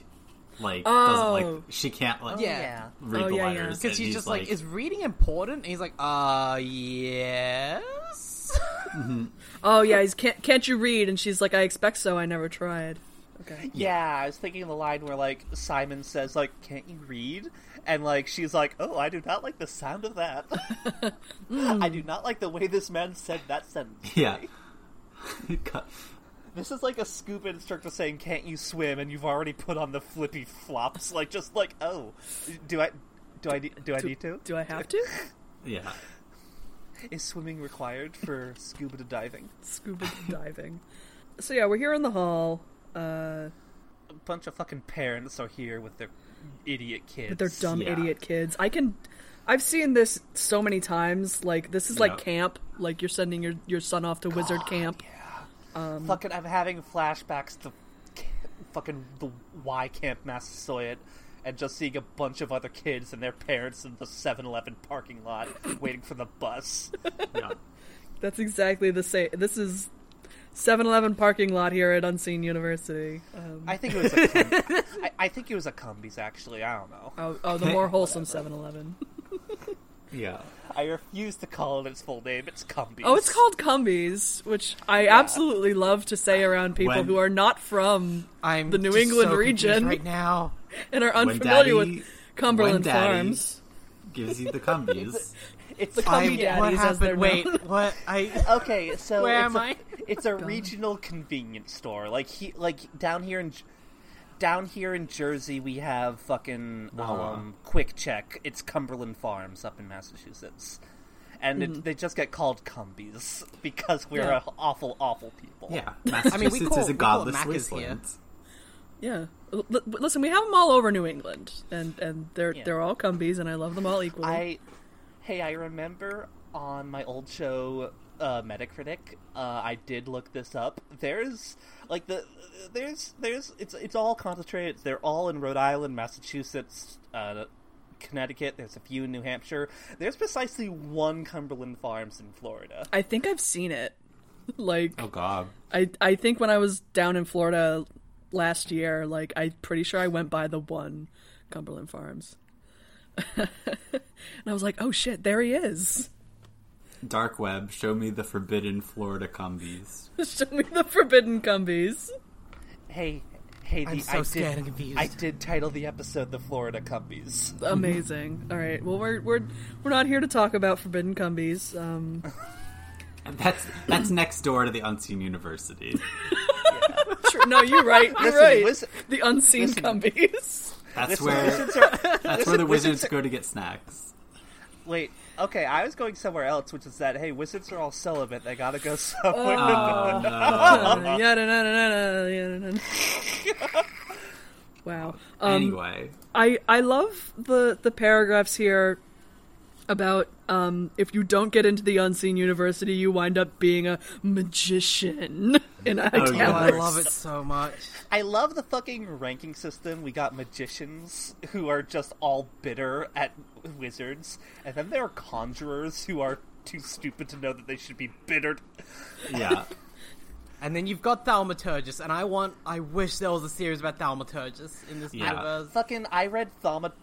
like doesn't like Oh. she can't like Yeah. yeah. read Oh, the yeah, yeah. letters Because and she's just like, "Is reading important?" And he's like, "Uh, yes." <laughs> Oh yeah, he's can't can't you read? And she's like, I expect so. I never tried. Okay. Yeah, I was thinking of the line where like Simon says like, "Can't you read?" And like she's like, "Oh, I do not like the sound of that. <laughs> I hmm. do not like the way this man said that sentence." yeah. <laughs> This is like a scuba instructor saying, "Can't you swim?" and you've already put on the flippy flops. Like just like, "Oh, do I do I need- do I need to? Do I have to? yeah. Is swimming required for <laughs> scuba diving?" Scuba <laughs> diving. So yeah, we're here in the hall. Uh, A bunch of fucking parents are here with their idiot kids. with their dumb Yeah. idiot kids. I can. I've seen this so many times. Like this is like Yeah. camp. Like you're sending your your son off to wizard camp. Yeah. Fucking I'm having flashbacks to fucking the Y Camp Massasoit and just seeing a bunch of other kids and their parents in the 7-Eleven parking lot waiting for the bus. <laughs> yeah. That's exactly the same. This is 7-Eleven parking lot here at Unseen University. Um, I think it was a cum- <laughs> I, I think it was a Cumbies actually. I don't know. oh, oh, the more wholesome 7-Eleven. <laughs> Yeah. I refuse to call it its full name. It's Cumbies. Oh, it's called Cumbies, which I absolutely love to say around people When- who are not from I'm The New England so region. right now. And are unfamiliar Daddy- with Cumberland when Farms. Gives you the cumbies. <laughs> It's the I, Cumby. Daddies, what as they're happened? known. Wait, what? I <laughs> Okay, so Where it's am a, I? It's a regional convenience store. Like he, like down here in, down here in Jersey, we have fucking Uh-huh. um, QuickChek. It's Cumberland Farms up in Massachusetts, and it, they just get called Cumbies <laughs> because we're Yeah. awful, awful people. Yeah. Massachusetts we call- is a we call godless wasteland. Yeah. L- l- listen, we have them all over New England, and and they're Yeah. they're all Cumbies, and I love them all equally. I, hey, I remember on my old show, uh, Metacritic, uh, I did look this up. There's like the there's there's it's it's all concentrated. They're all in Rhode Island, Massachusetts, uh, Connecticut. There's a few in New Hampshire. There's precisely one Cumberland Farms in Florida. I think I've seen it. <laughs> like Oh god. I I think when I was down in Florida last year, like I'm pretty sure I went by the one Cumberland Farms. <laughs> and I was like, "Oh shit, there he is." Dark web, show me the forbidden Florida cumbies. <laughs> Show me the forbidden Cumbies. Hey. Hey, I'm the, so I scared did, and confused. I did title the episode "The Florida Cumbies." <laughs> Amazing. All right. Well, we're we're we're not here to talk about forbidden Cumbies. Um, And that's that's next door to the Unseen University. True. No, you're right. You're Listen, right. listen- the unseen listen. That's Listen, where wizards are- that's where the wizards wizards- go to get snacks. Wait, okay, I was going somewhere else, which is that hey, wizards are all celibate. They gotta go somewhere. Oh wow. Um, anyway, I I love the the paragraphs here about um, if you don't get into the unseen university, you wind up being a magician. <laughs> In yeah. oh, I love it so much. I love the fucking ranking system. We got magicians who are just all bitter at wizards, and then there are conjurers who are too stupid to know that they should be bittered. yeah. And then you've got Thaumaturgus, and I want, I wish there was a series about Thaumaturgus in this Yeah. universe. Fucking, I read Thaumat.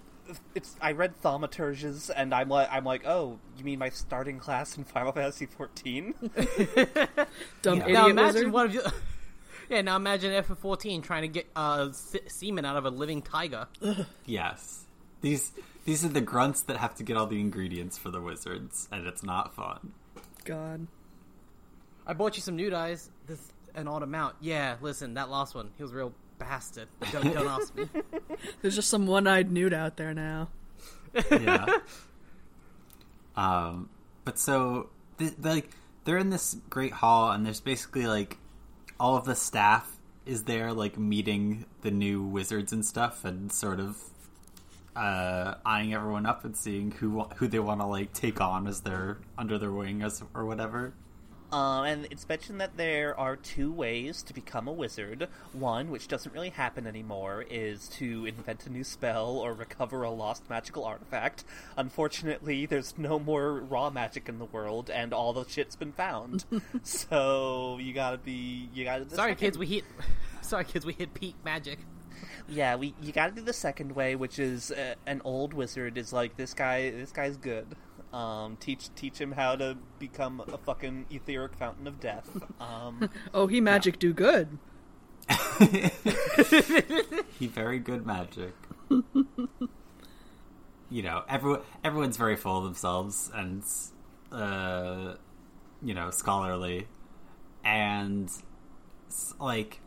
It's I read thaumaturges and I'm like I'm like oh you mean my starting class in Final Fantasy 14 <laughs> Dumb Yeah. idiot Now imagine wizard. one of you. <laughs> Yeah, now imagine F14 trying to get uh, se- semen out of a living tiger. <laughs> Yes. These these are the grunts that have to get all the ingredients for the wizards, and it's not fun. God. I bought you some new dyes. This an odd amount. Yeah, listen, that last one, he was real bastard. Don't, don't ask me. <laughs> There's just some one-eyed nude out there now. yeah. Um, but so th- like they're in this great hall, and there's basically like all of the staff is there like meeting the new wizards and stuff and sort of uh, eyeing everyone up and seeing who who they want to like take on as their under their wing as or whatever. Um, and it's mentioned that there are two ways to become a wizard. One, which doesn't really happen anymore, is to invent a new spell or recover a lost magical artifact. Unfortunately, there's no more raw magic in the world, and all the shit's been found. <laughs> so you gotta be, you gotta. Sorry, second- kids, we hit. <laughs> Sorry, kids, we hit peak magic. Yeah, we you gotta do the second way, which is uh, an old wizard is like this guy. This guy's good. Um, teach teach him how to become a fucking etheric fountain of death. <laughs> Um, Oh, he magic do good. <laughs> He very good magic. <laughs> you know, everyone everyone's very full of themselves and uh, you know, scholarly, and s- like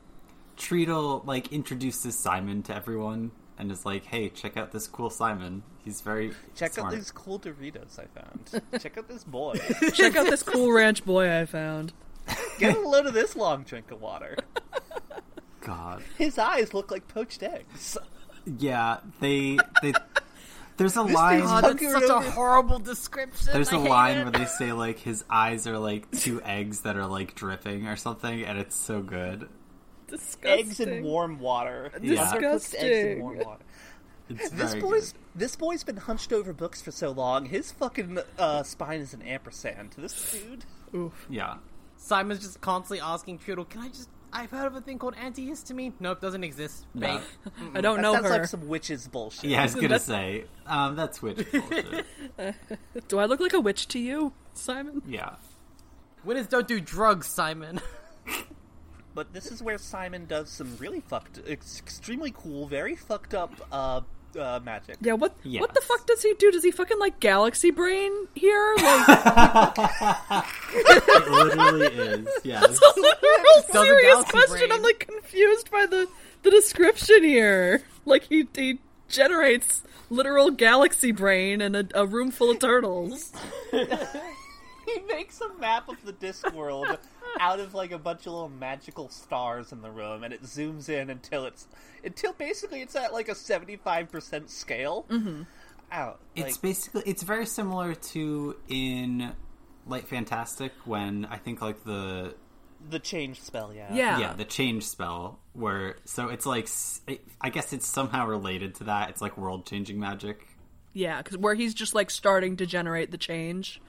Treatle like introduces Simon to everyone and is like, "Hey, check out this cool Simon. He's very check smart." out these cool Doritos I found. <laughs> check out this boy. <laughs> Check out this cool ranch boy I found. Get a load of this long drink of water. <laughs> God, His eyes look like poached eggs. yeah, they they. There's a This line. thing's Oh, that's Hunker such a horrible description. There's I a line it. where they say like his eyes are like two eggs that are like dripping or something, and it's so good. Disgusting. Eggs in warm water. Yeah. Undercooked eggs in Disgusting. warm water. It's This boy's good. this boy's been hunched over books for so long. His fucking uh, spine is an ampersand to this dude. Oof. Yeah, Simon's just constantly asking Treatle, "Can I just? I've heard of a thing called antihistamine. Nope, doesn't exist. No. I don't That know sounds her. like some witches bullshit. yeah. I was <laughs> gonna That's- say um, that's witch bullshit. <laughs> Do I look like a witch to you, Simon? yeah, Winners don't do drugs, Simon. <laughs> But this is where Simon does some really fucked, ex- extremely cool, very fucked up uh, uh, magic. Yeah, what Yes. what the fuck does he do? Does he fucking like galaxy brain here? <laughs> Like it literally is. Yes, a real Does serious galaxy question. brain. I'm like confused by the the description here. Like he he generates literal galaxy brain and a, a room full of turtles. <laughs> <laughs> He makes a map of the disc world out of like a bunch of little magical stars in the room, and it zooms in until it's until basically it's at like a seventy five percent scale. Mm-hmm. Out. it's basically it's very similar to in Light Fantastic when I think like the the change spell, yeah. Yeah. yeah the change spell where so it's like I guess it's somehow related to that. It's like world changing magic. Yeah, because where he's just like starting to generate the change.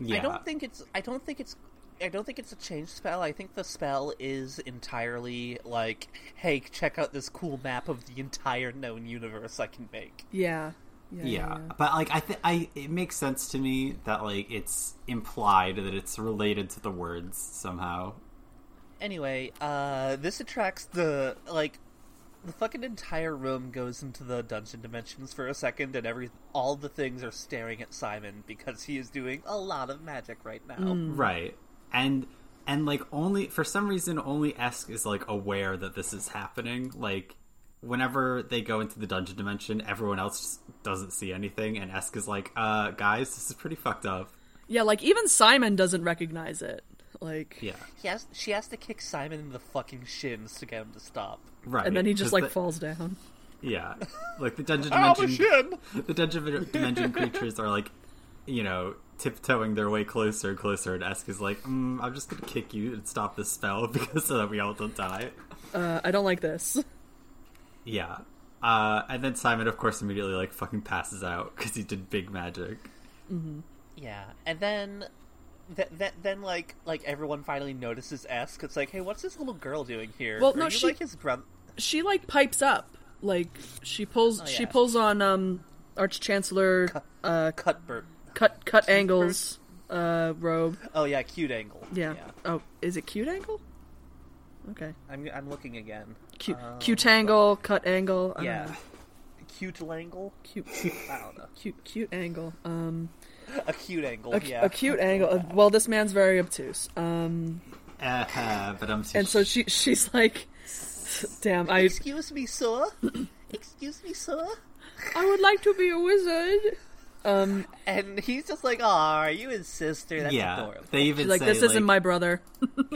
Yeah, I don't think it's. I don't think it's. I don't think it's a change spell. I think the spell is entirely like, "Hey, check out this cool map of the entire known universe I can make." Yeah. Yeah. yeah, but like I think I it makes sense to me that like it's implied that it's related to the words somehow. Anyway, uh, this attracts the like the fucking entire room goes into the dungeon dimensions for a second, and every all the things are staring at Simon because he is doing a lot of magic right now. Right. And and like only for some reason only Esk is like aware that this is happening. Like whenever they go into the dungeon dimension, everyone else just doesn't see anything and Esk is like, uh guys, this is pretty fucked up. Yeah, like even Simon doesn't recognize it. Like Yeah. He has, she has to kick Simon in the fucking shins to get him to stop. Right. and then he just like the- falls down. Yeah. Like the dungeon <laughs> dimension shin! the dungeon dimension creatures are like, you know, tiptoeing their way closer and closer and Esk is like, mm, I'm just gonna kick you and stop this spell <laughs> because so that we all don't die. Uh, I don't like this. Yeah. Uh, and then Simon, of course, immediately like fucking passes out because he did big magic. Yeah, and then, th- th- then like like everyone finally notices Esk. It's like, hey, what's this little girl doing here? Well, Are no, you she- like his brother. She like pipes up. Like she pulls Oh, she pulls on um Archchancellor uh Cuthbert. cut Cutangle's uh robe. Oh yeah, cute angle. Yeah. Oh, is it cute angle? Okay. I'm I'm looking again. Cute Um, cute angle, cut angle. Yeah, know. cute angle. Cute I don't know. cute cute angle. Um <laughs> A cute angle. a, yeah. a cute angle. Uh, well, this man's very obtuse. Um Uh, but I'm and so she she's like Damn, I Excuse me, sir. <coughs> Excuse me, sir. I would like to be a wizard. Um, and he's just like, "Oh, are you his sister? That's yeah, adorable." they even she's like, say this isn't my brother.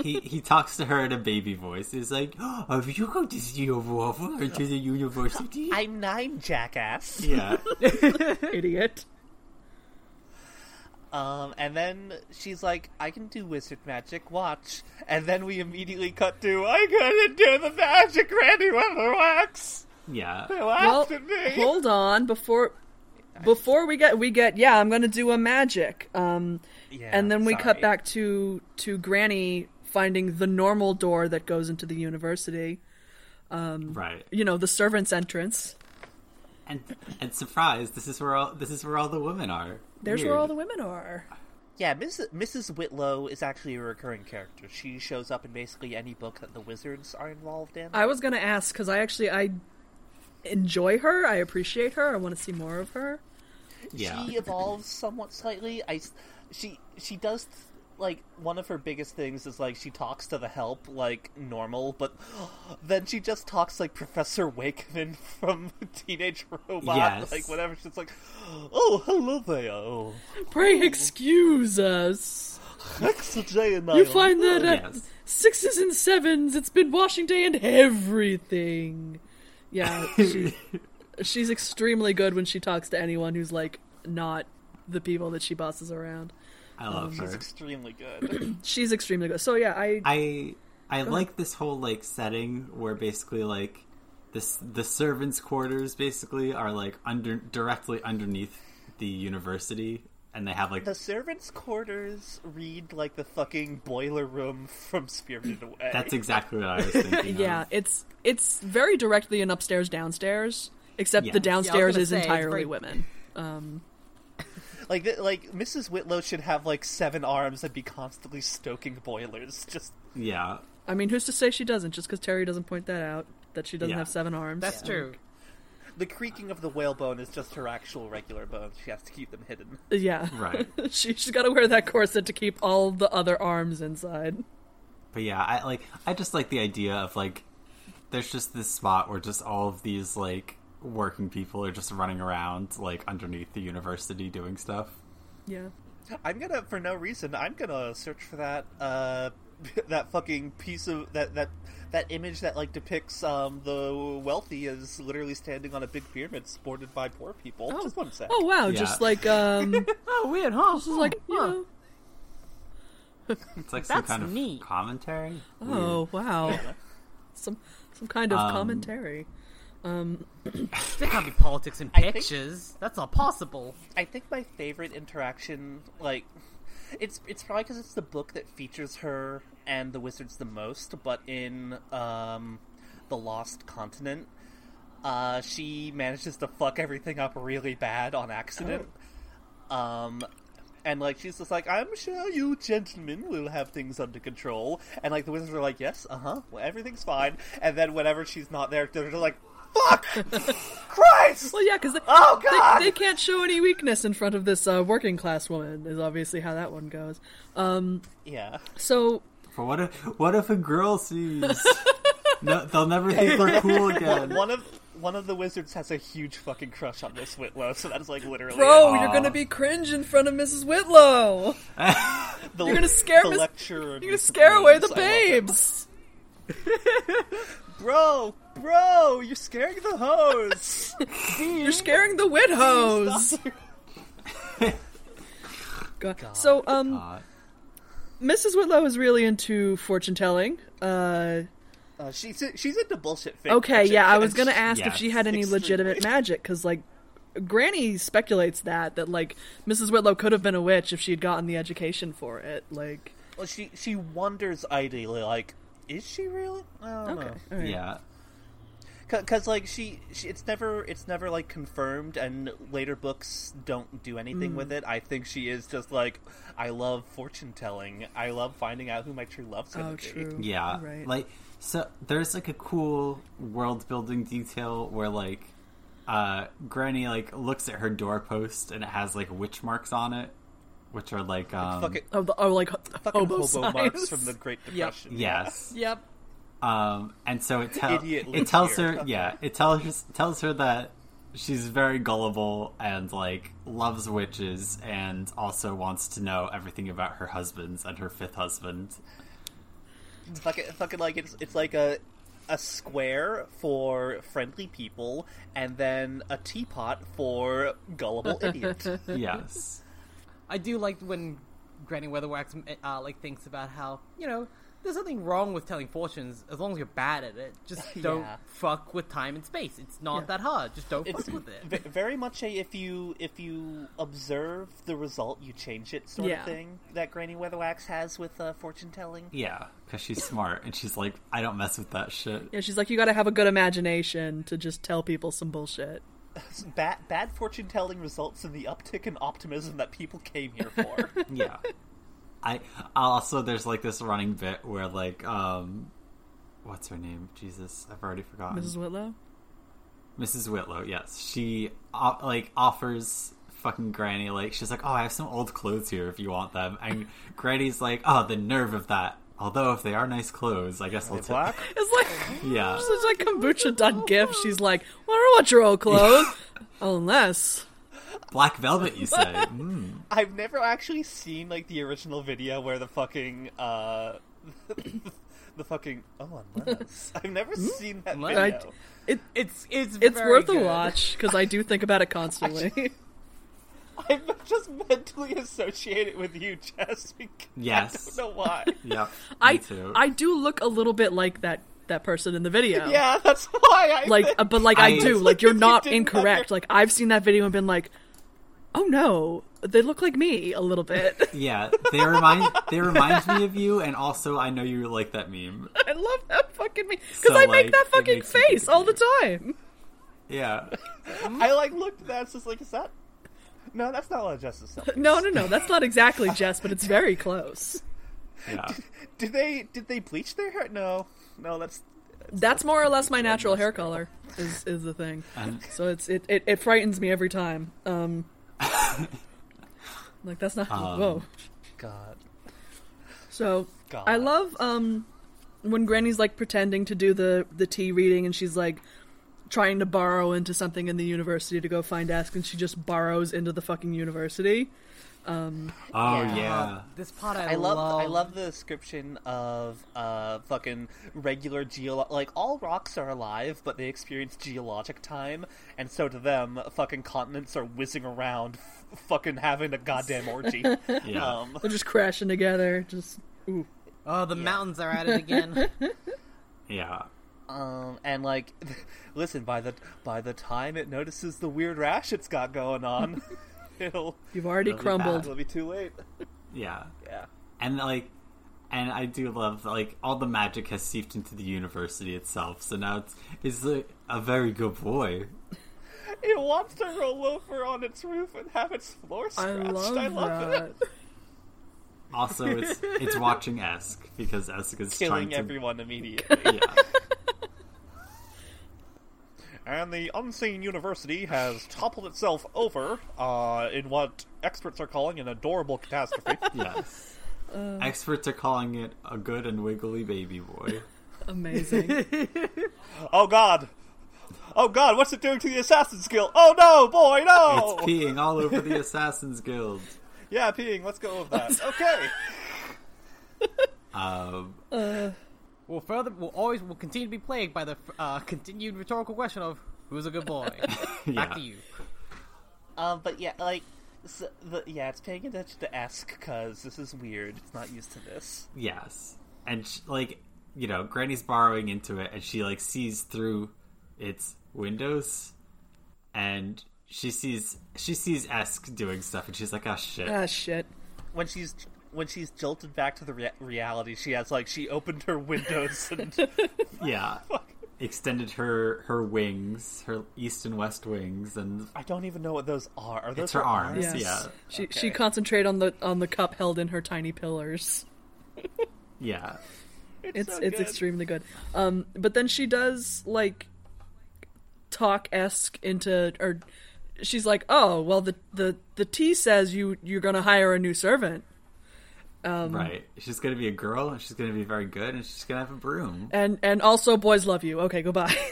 he <laughs> he talks to her in a baby voice. He's like, oh, "Are you going to see your waffle to the <laughs> university?" I'm nine, jackass. yeah, Idiot. Um, and then she's like, "I can do wizard magic. Watch." And then we immediately cut to, "I couldn't do the magic, Granny Weatherwax." yeah. They Well, laughed at me. hold on before before we get we get yeah, I'm going to do a magic. Um, Yeah, and then we cut back to to Granny finding the normal door that goes into the university. Right. You know, the servants' entrance. And and surprise, this is where all this is where all the women are. There's Weird. where all the women are. Yeah, Mrs. Mrs. Whitlow is actually a recurring character. She shows up in basically any book that the wizards are involved in. I was going to ask cuz I actually I enjoy her. I appreciate her. I want to see more of her. yeah. She evolves somewhat slightly. I, s- she she does like one of her biggest things is like she talks to the help like normal, but <gasps> then she just talks like Professor Wakeman <laughs> from Teenage Robot, Yes. like whatever. She's like, "Oh, hello there. Oh, Pray excuse us. extra J and I You find that good." at Yes. sixes and sevens, it's been washing day and everything. Yeah, she, <laughs> she's extremely good when she talks to anyone who's like not the people that she bosses around. I love She's her. extremely good. <clears throat> <clears throat> She's extremely good. So yeah, I I I like this whole like setting where basically like this the servants' quarters basically are like under directly underneath the university, and they have like the servants' quarters read like the fucking boiler room from Spirited <laughs> Away. that's exactly what I was thinking. <laughs> yeah, of. it's it's very directly an upstairs downstairs, except Yeah. the Yeah, I was downstairs gonna is say, entirely very- <laughs> women. Um, Like, like Mrs. Whitlow should have like seven arms and be constantly stoking boilers. <laughs> Just yeah. I mean, who's to say she doesn't? Just because Terry doesn't point that out that she doesn't Yeah. have seven arms. That's Like, true. the creaking of the whalebone is just her actual regular bones. She has to keep them hidden. <laughs> Yeah, Right. <laughs> she, she's got to wear that corset to keep all the other arms inside. But yeah, I like I just like the idea of like there's just this spot where just all of these like working people are just running around like underneath the university doing stuff. Yeah. I'm gonna, for no reason, I'm gonna search for that, uh, <laughs> that fucking piece of that that that image that like depicts um the wealthy as literally standing on a big pyramid supported by poor people. Oh. Just one sec. Oh wow, Yeah. just like um, <laughs> Oh, weird, huh? just like you Huh. know. It's like <laughs> some That's kind of neat. commentary. Oh wow, some some kind of Um, commentary. Um, <coughs> There can't be politics in I think- pictures. That's not possible. I think my favorite interaction, like, it's it's probably because it's the book that features her and the wizards the most. But in um, the Last Continent, uh, she manages to fuck everything up really bad on accident. Um, and like she's just like, I'm sure you gentlemen will have things under control. And like the wizards are like, yes, uh huh, well, everything's fine. And then whenever she's not there, they're just like, fuck, Christ. well, yeah, because they, Oh, God! they, they can't show any weakness in front of this uh, working class woman. Is obviously how that one goes. Um, Yeah. so But what if what if a girl sees? <laughs> no, they'll never think they're <laughs> cool again. One of one of the wizards has a huge fucking crush on Miss Whitlow, so that is like literally bro, it. you're gonna be cringe in front of Mrs. Whitlow. the, <laughs> you're gonna scare the Miss- lecture. You're gonna scare away the babes. babes. Bro, bro, you're scaring the hose. <laughs> You're scaring the wit hose. God. So, um, Uh, Mrs. Whitlow is really into fortune telling. Uh, Uh, she's she's into bullshit. Fake okay, yeah, I was gonna she- ask if she had any Extremely. legitimate <laughs> magic because, like, Granny speculates that that like Mrs. Whitlow could have been a witch if she had gotten the education for it. Like, Well, she she wonders ideally, like, is she really? I don't okay, know. all right. yeah, because like she, she it's never it's never like confirmed and later books don't do anything Mm. with it i think she is just like i love fortune telling i love finding out who my true love's gonna Oh, be true. yeah. Right. Like so, there's like a cool world building detail where like uh Granny like looks at her doorpost and it has like witch marks on it, which are like um fucking, Oh, the, oh like fucking hobo, hobo, marks from the great <laughs> depression yes. Yep. Um, and so it tells it tells Luke her, yeah, it tells her tells her that she's very gullible and like loves witches and also wants to know everything about her husbands and her fifth husband. It's fucking, fucking like it's it's like a a square for friendly people, and then a teapot for gullible idiot. <laughs> Yes. I do like when Granny Weatherwax uh, like thinks about how you know there's nothing wrong with telling fortunes as long as you're bad at it. Just <laughs> don't Yeah. fuck with time and space. It's not Yeah. that hard. Just don't It's fuck with it. v- very much a if you if you observe the result, you change it sort Yeah. of thing that Granny Weatherwax has with uh, fortune telling. Yeah, because she's smart and she's like, I don't mess with that shit. Yeah, she's like, you got to have a good imagination to just tell people some bullshit. <laughs> Bad bad fortune telling results in the uptick in optimism that people came here for. <laughs> Yeah. I also there's like this running bit where like um what's her name? Jesus, I've already forgotten. Mrs. Whitlow. Mrs. Whitlow, yes. She uh, like offers fucking Granny like she's like, "Oh, I have some old clothes here if you want them." And Granny's like, "Oh, the nerve of that." Although if they are nice clothes, I guess I'll take. Black? <laughs> It's like Yeah. It's like kombucha done gift. She's like, well, I don't want your old clothes. <laughs> Unless. Black velvet, you say? <laughs> Mm. I've never actually seen like the original video where the fucking uh <coughs> the fucking oh unless <laughs> I've never seen that Unless- video. I- It, It's it's it's very worth a watch because I do think about it constantly. <laughs> I'm just mentally associated it with you, Jess. because Yes. I don't know why. yeah, Me I too. I do look a little bit like that that person in the video. yeah, that's why I Like, think- uh, but like I, I- do. Like you're not didn't incorrect. under- Like I've seen that video and been like, oh no, they look like me a little bit. <laughs> Yeah, they remind they remind me of you, and also I know you like that meme. I love that fucking meme because So, I make that fucking makes me think face all the time. Yeah, I like looked at that. It's just like, is that? No, that's not what Jess is saying. <laughs> No, no, no. That's not exactly Jess, but it's very close. yeah. <laughs> Did they did they bleach their hair? No, no. That's That's more or less my natural hair color. Is is the thing. And So it's it, it, it frightens me every time. Um, <laughs> like that's not Um, whoa. God. So God. I love um when Granny's like pretending to do the the tea reading and she's like trying to borrow into something in the university to go find Esk and she just borrows into the fucking university. Oh Yeah. yeah, This part I, I love I love the description of uh fucking regular geolo like all rocks are alive, but they experience geologic time, and so to them, fucking continents are whizzing around, f- fucking having a goddamn orgy. <laughs> Yeah. Um, They're just crashing together. Just ooh. Oh, the mountains are at it again. <laughs> yeah. um, and like, <laughs> listen by the by the time it notices the weird rash it's got going on, it'll You've already Really crumbled. it'll be too late. Yeah. Yeah. And like and I do love like all the magic has seeped into the university itself, so now it's it's a, a very good boy. It wants to roll over on its roof and have its floor I scratched. love, I love that. it. Also, it's it's <laughs> watching Esk because Esk is trying Killing to everyone immediately. yeah. And the unseen university has toppled itself over uh, in what experts are calling an adorable catastrophe. <laughs> Yes. Uh. Experts are calling it a good and wiggly baby boy. <laughs> Amazing. <laughs> oh god! Oh god, what's it doing to the Assassin's Guild? Oh no, boy, no! It's peeing all over the Assassin's Guild. yeah, peeing, let's go with that. Okay. Um, we'll further, we'll always, we'll continue to be plagued by the uh, continued rhetorical question of who's a good boy. <laughs> Back to you. Um, but yeah, like, so the, yeah, it's paying attention to Esk, because this is weird. It's not used to this. Yes, and sh like you know, Granny's borrowing into it, and she like sees through its windows, and she sees she sees Esk doing stuff, and she's like, "Oh shit!" ah shit. When she's when she's jolted back to the rea- reality, she has like she opened her windows and <laughs> yeah, <laughs> extended her her wings, her east and west wings, and I don't even know what those are. Are those It's her arms. Yes. Yeah. She Okay. she concentrate on the on the cup held in her tiny pillars. <laughs> yeah, It's so it's good. extremely good. Um, but then she does like talk Esk into or she's like, oh well, the the the T says you you're gonna hire a new servant, Um, right. She's gonna be a girl, and she's gonna be very good, and she's gonna have a broom. and and also boys love you. Okay, goodbye. <laughs>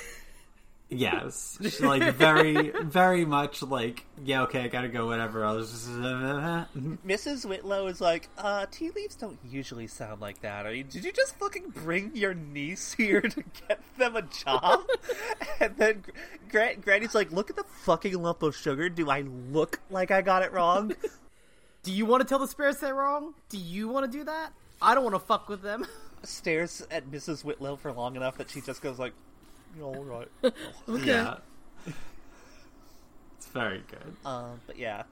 Yes, She's like very, very much like yeah. Okay, I gotta go. Whatever. I was just <laughs> Mrs. Whitlow is like, uh, tea leaves don't usually sound like that. I mean, did you just fucking bring your niece here to get them a job? <laughs> and then Gra- Granny's like, look at the fucking lump of sugar. Do I look like I got it wrong? Do you want to tell the spirits they're wrong? Do you want to do that? I don't want to fuck with them. <laughs> Stares at Mrs. Whitlow for long enough that she just goes like, all right. <laughs> Okay. yeah. It's very good. Um, but yeah.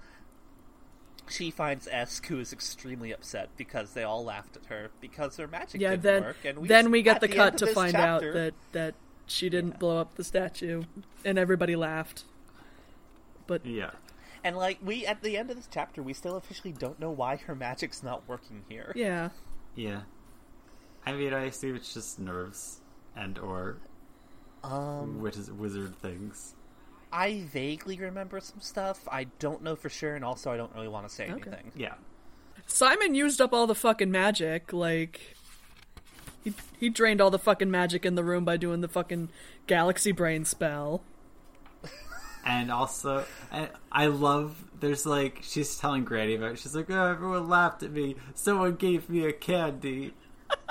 She finds Esk, who is extremely upset because they all laughed at her because her magic Yeah, didn't then work. And we, then we get at the cut to find chapter- out that that she didn't blow up the statue, and everybody laughed. But Yeah. And like we at the end of this chapter, we still officially don't know why her magic's not working here. yeah, Yeah. I mean, I assume it's just nerves and or Um, wiz- wizard things. I vaguely remember some stuff. I don't know for sure, and also I don't really want to say Okay. anything. Yeah. Simon used up all the fucking magic. Like he he drained all the fucking magic in the room by doing the fucking galaxy brain spell. And also, I, I love. There's like she's telling Granny about. It. She's like, "Oh, everyone laughed at me. Someone gave me a candy."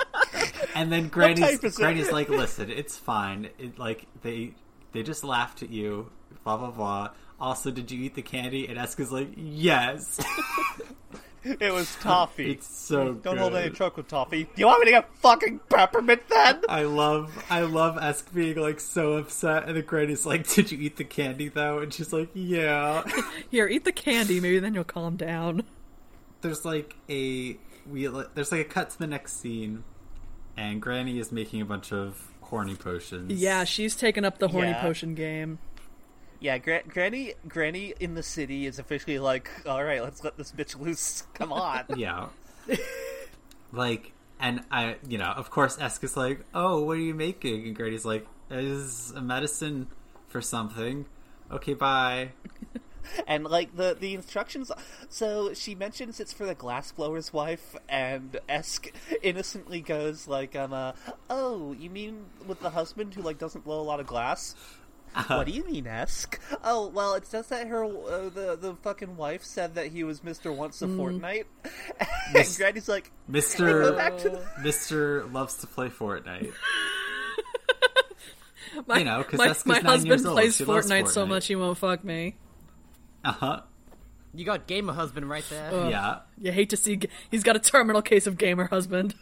<laughs> and then Granny's type is it? Granny's like, "Listen, it's fine. It like they they just laughed at you. Blah blah blah. Also, did you eat the candy?" And Eska's like, "Yes." <laughs> <laughs> It was toffee. it's so don't hold any truck with toffee. Do you want me to get fucking peppermint then? I love I love Esk being like so upset, and then Granny's like, "Did you eat the candy though?" And she's like, "Yeah." <laughs> Here, eat the candy. Maybe then you'll calm down. there's like a we there's like a cut to the next scene, and Granny is making a bunch of horny potions. Yeah, she's taken up the horny Yeah. potion game. Yeah, Gra- Granny, Granny in the city is officially like, all right, let's let this bitch loose. <laughs> Come on. <laughs> yeah. like, and I, you know, of course, Esk is like, "Oh, what are you making?" And Granny's like, "Is a medicine for something." Okay, bye. <laughs> and like the the instructions so she mentions it's for the glassblower's wife and esk innocently goes like um uh, oh you mean with the husband who like doesn't blow a lot of glass what do you mean esk oh well it says that her uh, the the fucking wife said that he was mr once a fortnight <laughs> and Miss- granny's like Mister the Mister loves to play Fortnite. <laughs> My, You know, 'cause my, Eska's my nine husband years plays She loves Fortnite, so much he won't fuck me. Uh huh. You got gamer husband right there. Ugh. Yeah. You hate to see g- he's got a terminal case of gamer husband.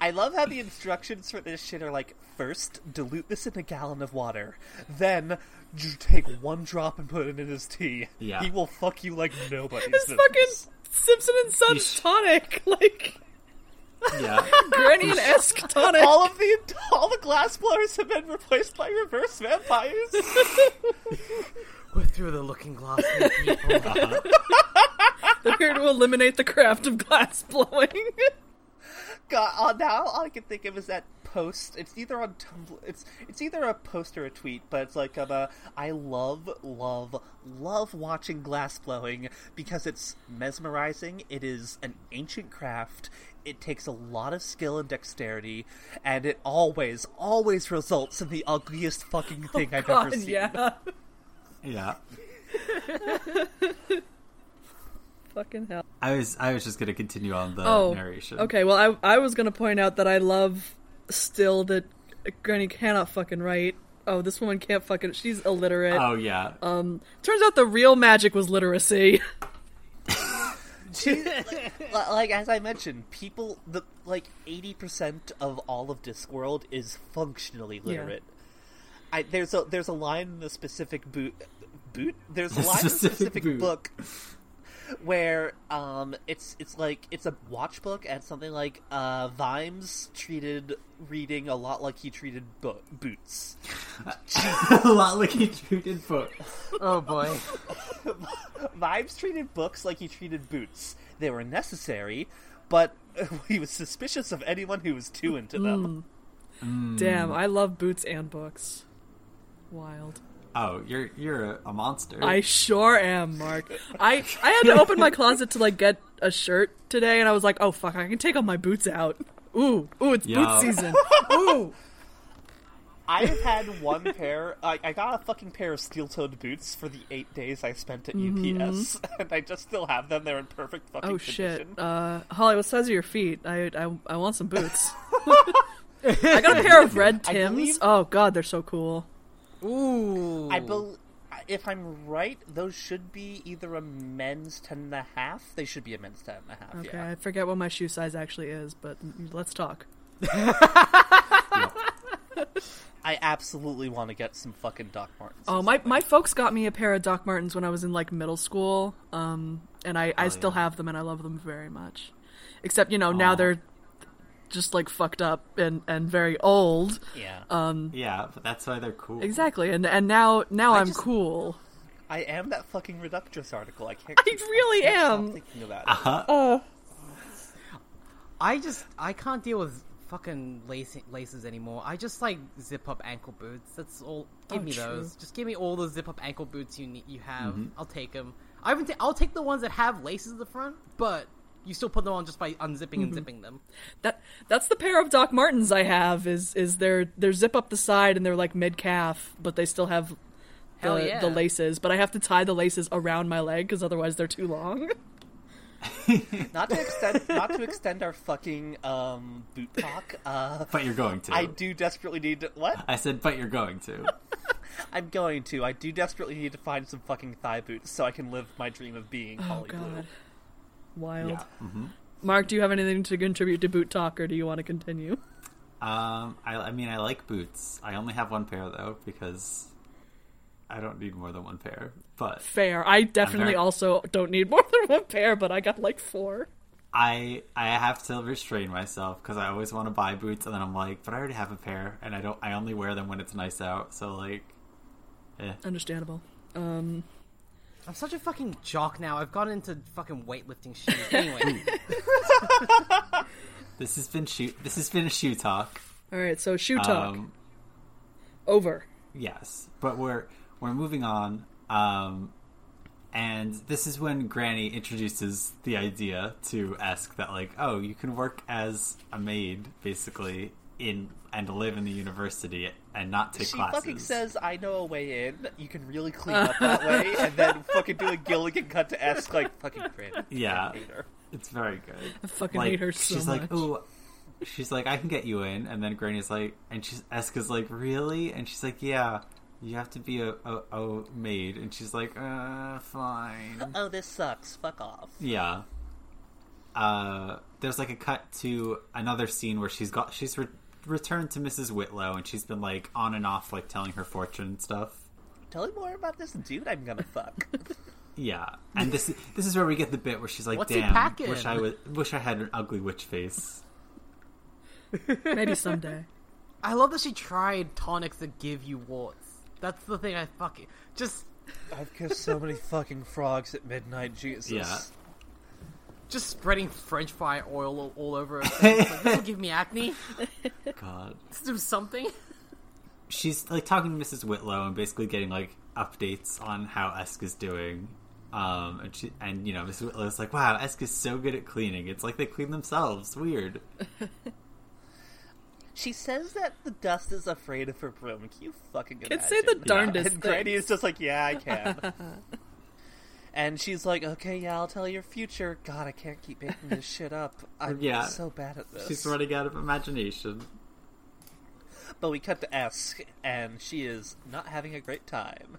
I love how the instructions for this shit are like first dilute this in a gallon of water, then j- take one drop and put it in his tea. Yeah. He will fuck you like nobody's It's business. fucking Simpson and Sons Yeesh. tonic, <laughs> like Yeah. <laughs> Granny and Esk <laughs> tonic. all of the all the glass blowers have been replaced by reverse vampires. We're through the looking glass, here, people. Uh-huh. They're here to eliminate the craft of glass blowing. God, uh, now all I can think of is that post. It's either on Tumblr. It's it's either a post or a tweet, but it's like um, uh, I love, love, love watching glass blowing because it's mesmerizing. It is an ancient craft. It takes a lot of skill and dexterity, and it always, always results in the ugliest fucking <laughs> thing I've God, ever seen. yeah. Yeah. <laughs> Fucking hell. I was I was just gonna continue on the Oh, narration. okay. Well, I I was gonna point out that I love still that Granny cannot fucking write. Oh, this woman can't fucking. She's illiterate. Oh yeah. Um Turns out the real magic was literacy. <laughs> She, like as I mentioned, people the like eighty percent of all of Discworld is functionally literate. I there's a there's a line in the specific boot boot. There's a <laughs> line in the Specific specific boot. book where um it's it's like it's a watch book and something like uh Vimes treated reading a lot like he treated bo- boots. <laughs> a lot like he treated book. oh boy. <laughs> Vimes treated books like he treated boots. They were necessary, but <laughs> he was suspicious of anyone who was too into them. Damn, I love boots and books. Wild. Oh, you're you're a, a monster. I sure am, Mark. I I had to open my closet to like get a shirt today, and I was like, oh fuck, I can take all my boots out. Ooh, ooh, it's Yeah. boot season. <laughs> Ooh, I've had one pair. I, I got a fucking pair of steel-toed boots for the eight days I spent at UPS, <laughs> and I just still have them. They're in perfect fucking Oh shit, condition. uh, Holly, what size are your feet? I I, I want some boots. <laughs> I got a pair of red Tims. believe- Oh god, they're so cool. Ooh. I believe if I'm right, those should be either a men's ten and a half. They should be a men's ten and a half. Okay, Yeah. I forget what my shoe size actually is, but let's talk. <laughs> I absolutely want to get some fucking Doc Martens. Oh, my my folks got me a pair of Doc Martens when I was in like middle school, um, and I, I Oh, still yeah. have them and I love them very much. Except you know now they're just like fucked up and and very old. Yeah. Um, Yeah, but that's why they're cool. exactly, and and now now I I'm just- cool. I am that fucking Reductress article. I can't. I keep- really can't stop am. thinking about it. Uh-huh. Oh, I just I can't deal with fucking lace, laces anymore. I just like zip up ankle boots. That's all. Give Oh, me true. those. Just give me all the zip up ankle boots you need, you have. Mm-hmm. I'll take them. I even ta- I'll take the ones that have laces at the front, but you still put them on just by unzipping Mm-hmm. and zipping them. that that's the pair of Doc Martens I have. Is is they're they're zip up the side and they're like mid calf, but they still have the, yeah. the laces. But I have to tie the laces around my leg because otherwise they're too long. <laughs> Not to extend, not to extend our fucking um, boot talk. Uh, But you're going to. I do desperately need to. What? I said, but you're going to. <laughs> I'm going to. I do desperately need to find some fucking thigh boots so I can live my dream of being Oh Holly Blue. God, wild. yeah. hmm Mark, do you have anything to contribute to Boot Talk, or do you want to continue? Um, I, I mean, I like boots. I only have one pair though because I don't need more than one pair. But Fair. I definitely very- also don't need <laughs> more than one pair, but I got like four. I I have to restrain myself because I always want to buy boots, and then I'm like, but I already have a pair, and I don't. I only wear them when it's nice out. So like, eh. Understandable. Um, I'm such a fucking jock now. I've gotten into fucking weightlifting shoes. <laughs> Anyway, This has been shoe. This has been a shoe talk. all right, so shoe talk Um, over. Yes, but we're we're moving on. Um, and this is when Granny introduces the idea to Esk that like, oh, you can work as a maid basically in and live in the university and not take She classes. fucking says, "I know a way in. You can really clean up that way," <laughs> and then fucking do a Gilligan cut to Esk like fucking cringe. Yeah. I hate her. It's very good. I fucking like, hate her so she's much. like, oh, she's like, I can get you in, and then Granny's like, and she's Eska's like, really? And she's like, yeah, you have to be a, a, a maid, and she's like, uh, fine. <laughs> Oh, this sucks. Fuck off. Yeah. Uh, there's like a cut to another scene where she's got she's re- returned to Mrs. Whitlow, and she's been like on and off, like telling her fortune and stuff. Tell me more about this dude I'm gonna fuck. <laughs> Yeah, and this this is where we get the bit where she's like, What's he "Damn, packing?" wish I was, wish I had an ugly witch face." <laughs> Maybe someday. I love that she tried tonics that give you warts. That's the thing I fucking just I've kissed so many fucking frogs at midnight. Jesus. Yeah. Just spreading French fry oil all, all over. Her. <laughs> Like, this will give me acne. <laughs> God, Let's do something. she's like talking to Mrs. Whitlow and basically getting like updates on how Esk is doing. Um, and she and you know Mrs. Whitlow's like, "Wow, Esk is so good at cleaning. It's like they clean themselves. Weird." <laughs> She says that the dust is afraid of her broom. Can you fucking Can imagine? say the darndest And Granny is just like, yeah, I can. And she's like, okay, yeah, I'll tell your future. God, I can't keep making this <laughs> shit up. I'm Yeah. so bad at this. She's running out of imagination. But we cut to Esk, and she is not having a great time.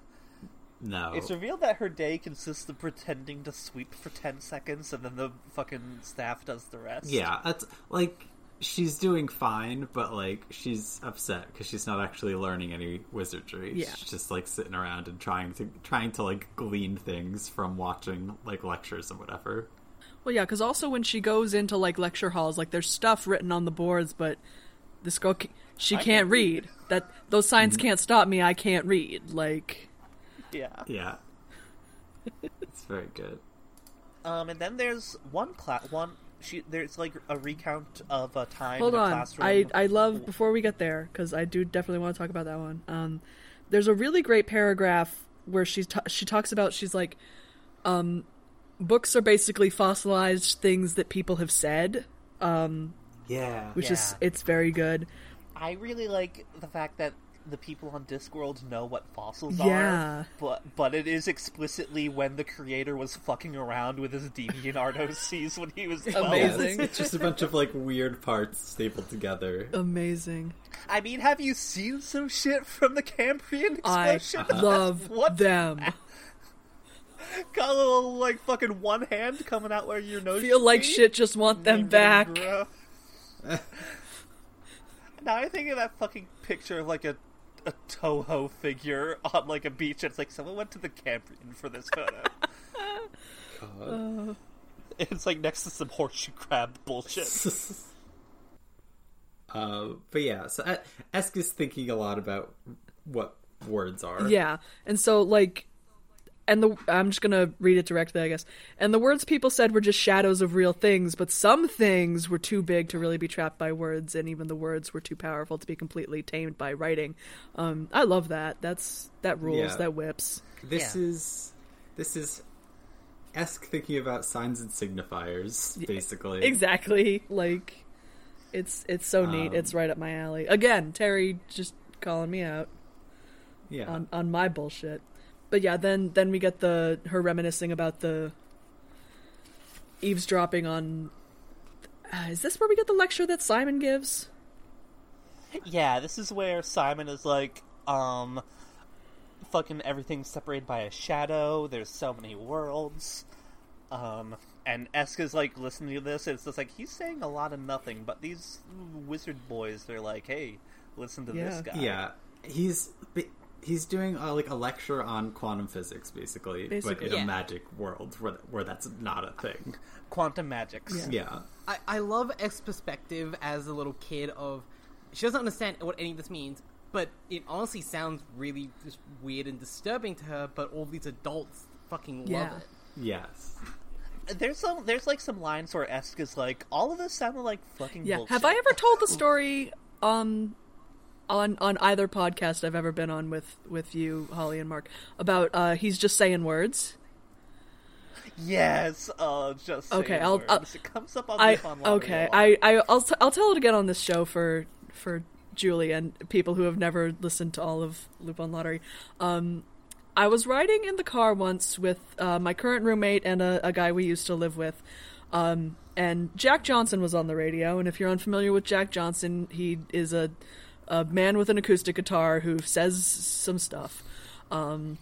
No, It's revealed that her day consists of pretending to sweep for 10 seconds, and then the fucking staff does the rest. Yeah, that's like she's doing fine, but like she's upset because she's not actually learning any wizardry. Yeah. She's just like sitting around and trying to trying to like glean things from watching like lectures and whatever. Well, yeah, because also when she goes into like lecture halls, like there's stuff written on the boards, but this girl ca- she I can't can't read. That those signs can't stop me. I can't read. Like, Yeah. Yeah, <laughs> it's very good. Um, and then there's one class. One she there's like a recount of a time hold in on. classroom. I I love before we get there because I do definitely want to talk about that one. Um, there's a really great paragraph where she's ta- she talks about she's like, um, books are basically fossilized things that people have said. Um, Yeah, which is it's very good. I really like the fact that the people on Discworld know what fossils Yeah. are, but but it is explicitly when the creator was fucking around with his DeviantArt OCs when he was 12. Amazing. It's just a bunch of like weird parts stapled together. Amazing. I mean, have you seen some shit from the Cambrian I explosion? <laughs> love <laughs> What them. <laughs> Got a little like fucking one hand coming out where your nose. Feel should like be? shit. Just want them back. Now I think of that fucking picture of like a a Toho figure on like a beach. It's like someone went to the Cambrian for this photo. God. <laughs> <laughs> it's like next to some horseshoe crab bullshit. <laughs> uh, but yeah, so uh, Esk is thinking a lot about what words are. Yeah, and so like, and the I'm just gonna read it directly, I guess. And the words people said were just shadows of real things, but some things were too big to really be trapped by words, and even the words were too powerful to be completely tamed by writing. Um, I love that. That's that rules. Yeah. That whips. This Yeah. is this is Esk thinking about signs and signifiers, basically. Exactly. Like, it's it's so neat. Um, It's right up my alley. Again, Terry just calling me out. Yeah. on on my bullshit. But yeah, then then we get the her reminiscing about the eavesdropping on. Uh, is this where we get the lecture that Simon gives? yeah, this is where Simon is like, um, fucking everything's separated by a shadow. There's so many worlds. Um, and Eska's like listening to this. And it's just like he's saying a lot of nothing, but these wizard boys, they're like, hey, listen to this guy. yeah. He's he's doing uh, like a lecture on quantum physics, basically, but in Yeah. a magic world where where that's not a thing. Quantum magics. Yeah. Yeah. I, I love Esk's perspective as a little kid of she doesn't understand what any of this means, but it honestly sounds really just weird and disturbing to her, but all these adults fucking love Yeah. it. Yes. There's some, there's like some lines where Esk is like, all of this sounded like fucking Yeah. bullshit. Have I ever told the story um on on either podcast I've ever been on with with you, Holly and Mark about uh he's just saying words? Yes. Uh, just Okay, I'll- words. I'll- it comes up on I okay. I I I'll t- I'll tell it again on this show for for Julie and people who have never listened to all of Lupin Lottery. Um, I was riding in the car once with uh, my current roommate and a, a guy we used to live with. Um, and Jack Johnson was on the radio. And if you're unfamiliar with Jack Johnson, he is a a man with an acoustic guitar who says some stuff. Um,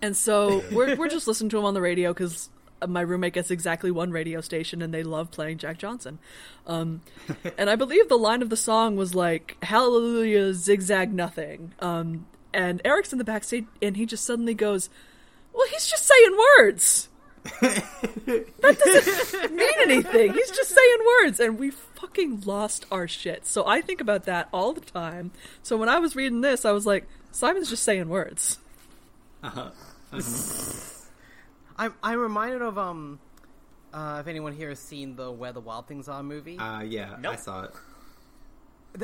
and so we're we're just listening to him on the radio because my roommate gets exactly one radio station and they love playing Jack Johnson. Um, and I believe the line of the song was like "Hallelujah, zigzag nothing." Um, and Eric's in the backstage and he just suddenly goes, "Well, he's just saying words." <laughs> that doesn't mean anything. He's just saying words, and we fucking lost our shit. So I think about that all the time. So when I was reading this, I was like, Simon's just saying words. I'm I'm reminded of um uh, if anyone here has seen the Where the Wild Things Are movie. Uh, yeah, I saw it.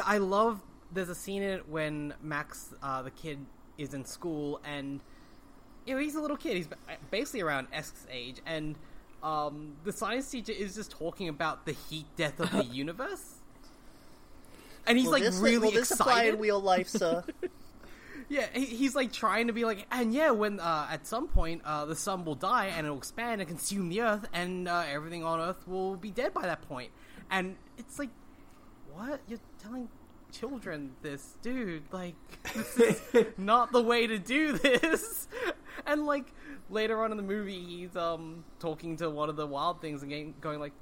I love. There's a scene in it when Max, uh, the kid, is in school, and you know he's a little kid. He's basically around Esk's age, and um, the science teacher is just talking about the heat death of the <laughs> universe. And he's Will like this, really will this apply excited. in real life, sir? <laughs> Yeah, he, he's like trying to be like, and yeah, when uh, at some point uh, the sun will die and it'll expand and consume the Earth, and uh, everything on Earth will be dead by that point. And it's like, what you're telling children this, dude? Like, this is <laughs> not the way to do this. And like later on in the movie, he's um talking to one of the wild things and getting, going like.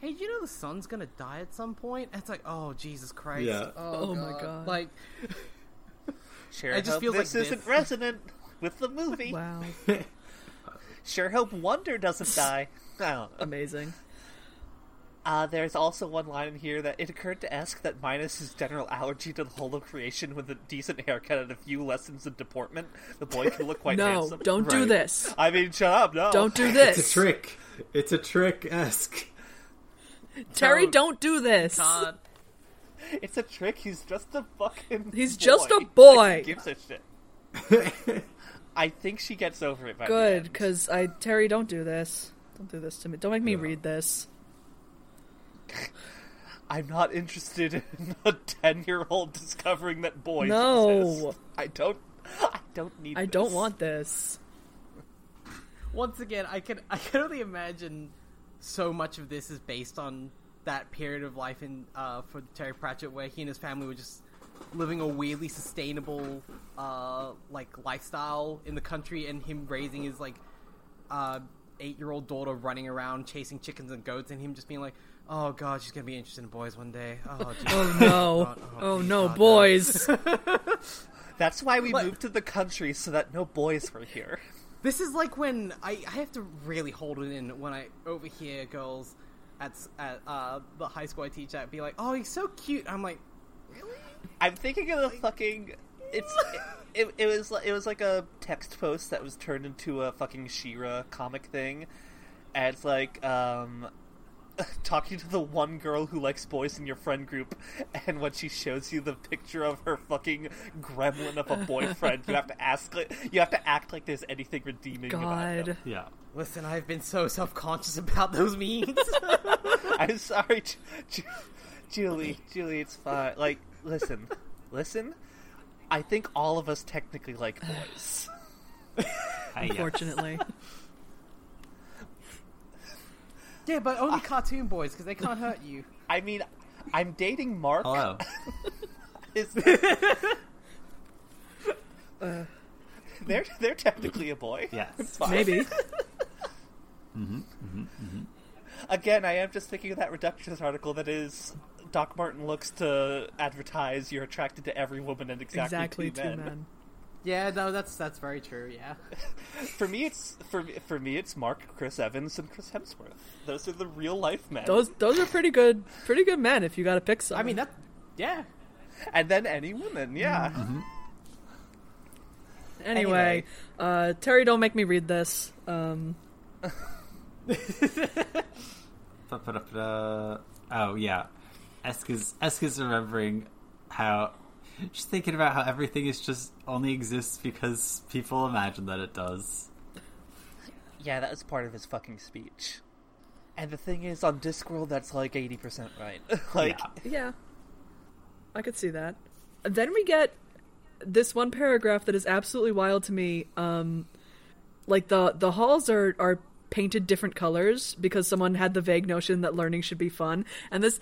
Hey, do you know the sun's gonna die at some point? And it's like, oh Jesus Christ! Yeah. Oh, my God. Like, Sure <laughs> It just hope feels this like isn't this. resonant with the movie. Wow. <laughs> Sure hope Wonder doesn't <laughs> die. I. Amazing. Uh, there's also one line in here that it occurred to Esk that minus his general allergy to the whole of creation with a decent haircut and a few lessons in deportment, the boy can look quite No, handsome. don't do this. I mean, shut up, no. Don't do <laughs> this. It's a trick. It's a trick, Esk. Terry, Don't. don't do this. God. It's a trick. He's just a fucking. He's boy. just a boy. Like, gives a shit? <laughs> I think she gets over it by Good, because I Terry, don't do this. Don't do this to me. Don't make me read this. I'm not interested in a ten year old discovering that boys No. exist. I don't. I don't need. I don't want this. Once again, I can I can only imagine so much of this is based on that period of life in uh, for Terry Pratchett where he and his family were just living a weirdly sustainable uh, like lifestyle in the country, and him raising his like uh, eight year old daughter running around chasing chickens and goats, and him just being like, "Oh God, she's gonna be interested in boys one day." Oh. <laughs> Oh no. God, Oh please, no, God, boys. <laughs> That's why we But- moved to the country so that no boys were here. This is like when I, I have to really hold it in when I overhear girls at at uh, the high school I teach at be like, "Oh, he's so cute." I'm like, "Really?" I'm thinking of the fucking. It's it, <laughs> it, it was it was like a text post that was turned into a fucking Shira comic thing, and it's like um, <laughs> talking to the one girl who likes boys in your friend group, and when she shows you the picture of her fucking gremlin of a boyfriend, you have to ask like, you have to act like there's anything redeeming about him. God. Yeah. Listen, I've been so self conscious about those memes. <laughs> I'm sorry, Ju- Ju- Julie. Julie, it's fine. Like, listen, listen. I think all of us technically like boys. <laughs> Yeah. Unfortunately. Yeah, but only cartoon boys because they can't hurt you. I mean, I'm dating Mark. Hello. <laughs> Is- <laughs> they're they're technically a boy. Yes. <laughs> It's fine. Maybe. Mm-hmm, mm-hmm, mm-hmm. Again, I am just thinking of that Reductress article that is Doc Marten looks to advertise you're attracted to every woman and exactly, Exactly two two men. Men. Yeah, no, that's that's very true. Yeah, <laughs> For me, it's for me, for me it's Mark, Chris Evans, and Chris Hemsworth. Those are the real life men. Those those are pretty good pretty good men if you gotta pick some. I mean that. Yeah, and then any woman, yeah. Anyway, Anyway. uh, Terry, don't make me read this. Um, <laughs> Ba-ba-da-ba-da. Oh yeah, Eska's Eska's remembering how <laughs> she's thinking about how everything is just only exists because people imagine that it does. Yeah, that was part of his fucking speech. And the thing is, on Discworld, that's like eighty percent right. <laughs> like, Yeah. yeah, I could see that. Then we get this one paragraph that is absolutely wild to me. Um, like the the halls are are painted different colors because someone had the vague notion that learning should be fun, and this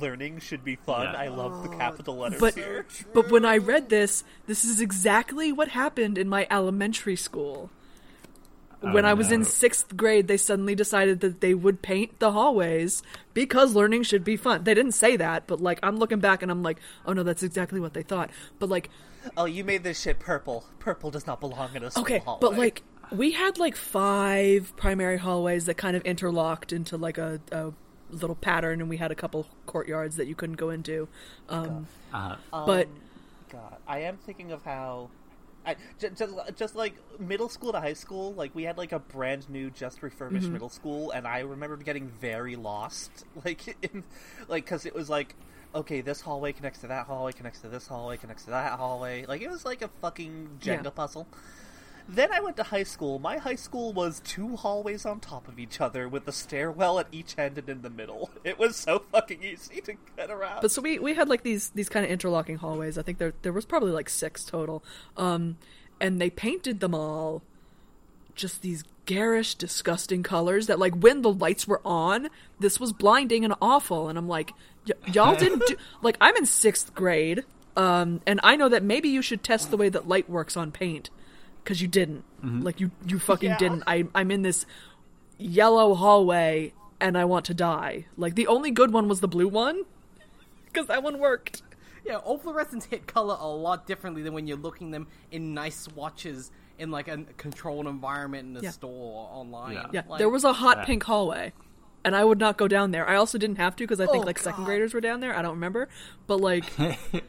learning should be fun. Yeah. I love the oh, capital letters but here. but when I read this, this is exactly what happened in my elementary school. Oh, when Oh, I was in sixth grade, they suddenly decided that they would paint the hallways because learning should be fun. They didn't say that, but like I'm looking back and I'm like, oh no, that's exactly what they thought. But like, Oh, you made this shit purple. Purple does not belong in a school okay, hallway. but like we had like five primary hallways that kind of interlocked into like a, a little pattern, and we had a couple courtyards that you couldn't go into. Um, Uh, but God, I am thinking of how, I just, just just like middle school to high school, like we had like a brand new, just refurbished Mm-hmm. middle school, and I remember getting very lost, <laughs> like in, like because it was like. Okay, this hallway connects to that hallway, connects to this hallway, connects to that hallway. Like it was like a fucking Jenga Yeah. puzzle. Then I went to high school. My high school was two hallways on top of each other with a stairwell at each end and in the middle. <laughs> It was so fucking easy to get around. But so we we had like these these kind of interlocking hallways. I think there there was probably like six total. Um, and they painted them all just these garish, disgusting colors that like when the lights were on, this was blinding and awful. And I'm like, y- y'all <laughs> didn't do like I'm in sixth grade. Um, and I know that maybe you should test the way that light works on paint because you didn't. Mm-hmm. Like you you fucking Yeah. didn't. I I'm in this yellow hallway and I want to die. Like the only good one was the blue one because that one worked. yeah. All fluorescents hit color a lot differently than when you're looking them in nice swatches in like a controlled environment in a Yeah. store online. Yeah. Yeah, Like- there was a hot Yeah. pink hallway, and I would not go down there. I also didn't have to because I think Oh, like second graders were down there. I don't remember, but like you <laughs> know,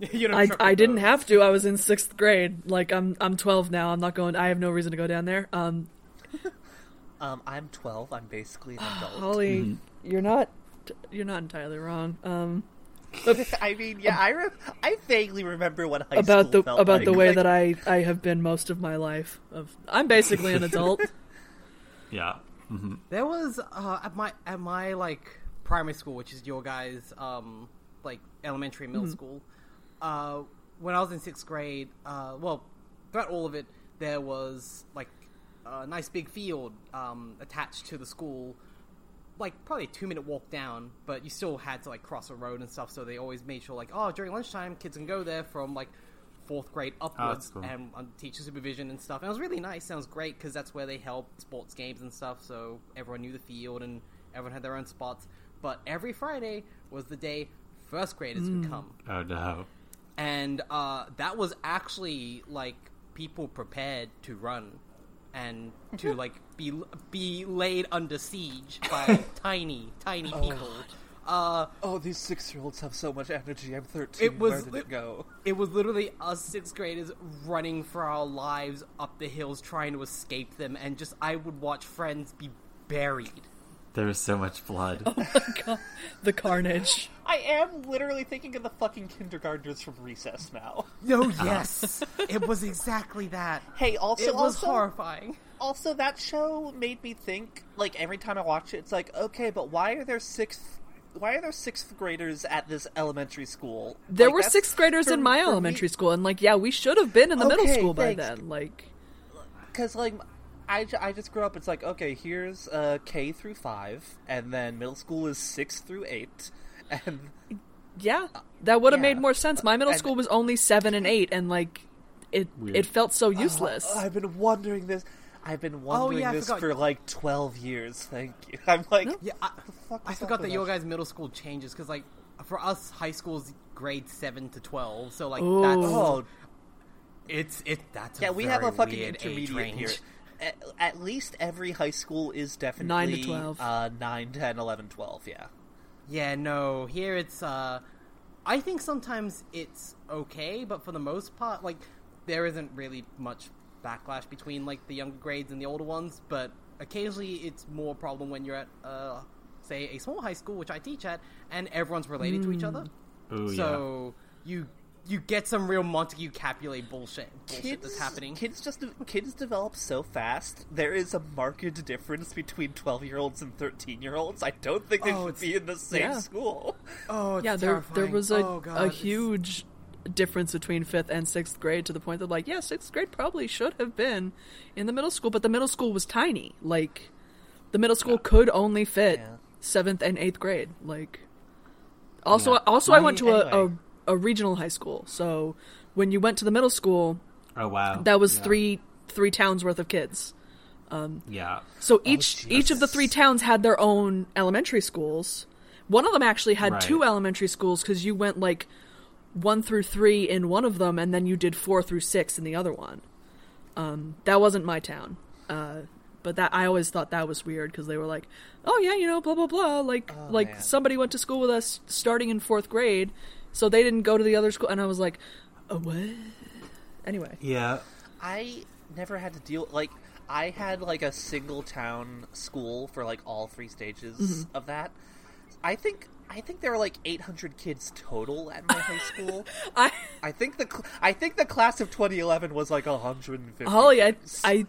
<laughs> I I didn't have to. I was in sixth grade. Like I'm I'm 12 now. I'm not going. I have no reason to go down there. Um, <laughs> Um, I'm 12. I'm basically an adult. Holly, you're not you're not entirely wrong. Um, <laughs> I mean, yeah, I re- I vaguely remember what high about school the felt about like. the way Like, that I I have been most of my life. Of I'm basically an adult. yeah. There was uh, at my at my like primary school, which is your guys' um, like elementary, middle school. Uh, when I was in sixth grade, uh, well, throughout all of it, there was like a nice big field um, attached to the school, like probably a two minute walk down, but you still had to like cross a road and stuff. So they always made sure like, oh, during lunchtime, kids can go there from like fourth grade upwards cool. and on teacher supervision and stuff. And it was really nice. Sounds great because that's where they held sports games and stuff. So everyone knew the field and everyone had their own spots. But every Friday was the day first graders would come Oh no. And uh, that was actually like people prepared to run and to like be be laid under siege <laughs> by tiny tiny people. Uh, Oh, these six-year-olds have so much energy. I'm 13. It was Where did it go? it was literally us sixth graders running for our lives up the hills trying to escape them, and just I would watch friends be buried. There was so much blood. Oh my God, the carnage. I am literally thinking of the fucking kindergartners from Recess now. No, <laughs> yes, it was exactly that. Hey, also, It was also, horrifying. also, that show made me think. Like every time I watch it, it's like, okay, but why are there sixth? Why are there sixth graders at this elementary school? There Like, were that's- sixth graders for- in my for me- elementary school, and like, yeah, we should have been in the middle Okay, school by then. Like, because like I, I just grew up. It's like okay, here's uh, K through five, and then middle school is six through eight, and yeah, that would have yeah. made more sense. My middle And- school was only seven and eight, and like, it Weird. it felt so useless. I've been wondering this. I've been wondering Oh, yeah, this for like twelve years. Thank you. <laughs> I'm like, Yeah, I, fuck I forgot up that your guys' middle school changes because, like, for us, high school's grade seven to twelve. So, like, Ooh. that's Oh, it's it. That's yeah, we have a fucking weird intermediate range. here. At, at least every high school is definitely Nine to 12. Uh, 9, 10, 11, 12, Yeah. Yeah, no, here it's. uh I think sometimes it's okay, but for the most part, like, there isn't really much backlash between like the younger grades and the older ones. But occasionally, it's more a problem when you're at, uh, say, a small high school, which I teach at, and everyone's related to each other. Ooh, so you you get some real Montague Capulet bullshit, bullshit that's happening. Kids just kids develop so fast. There is a marked difference between twelve year olds and thirteen year olds. I don't think they Oh, should be in the same yeah. school. oh, it's yeah, there there was a oh, God, a it's- huge difference between fifth and sixth grade to the point that like, yeah, sixth grade probably should have been in the middle school, but the middle school was tiny. Like, the middle school could only fit Yeah. seventh and eighth grade. Like, also, Yeah. also, I went to a, anyway. a a regional high school, so when you went to the middle school, Oh wow. that was Yeah. three three towns worth of kids. Yeah. So each each of the three towns had their own elementary schools. One of them actually had Right. two elementary schools because you went like one through three in one of them, and then you did four through six in the other one. Um, that wasn't my town, uh, but that I always thought that was weird because they were like, "Oh yeah, you know, blah blah blah." Like like man. somebody went to school with us starting in fourth grade, so they didn't go to the other school, and I was like, "Oh what?" Anyway, Yeah. I never had to deal like I had like a single town school for like all three stages Mm-hmm. of that. I think I think there were like 800 kids total at my high <laughs> school. I I think the cl- I think the class of 2011 was like 150. Holly, I, kids. I,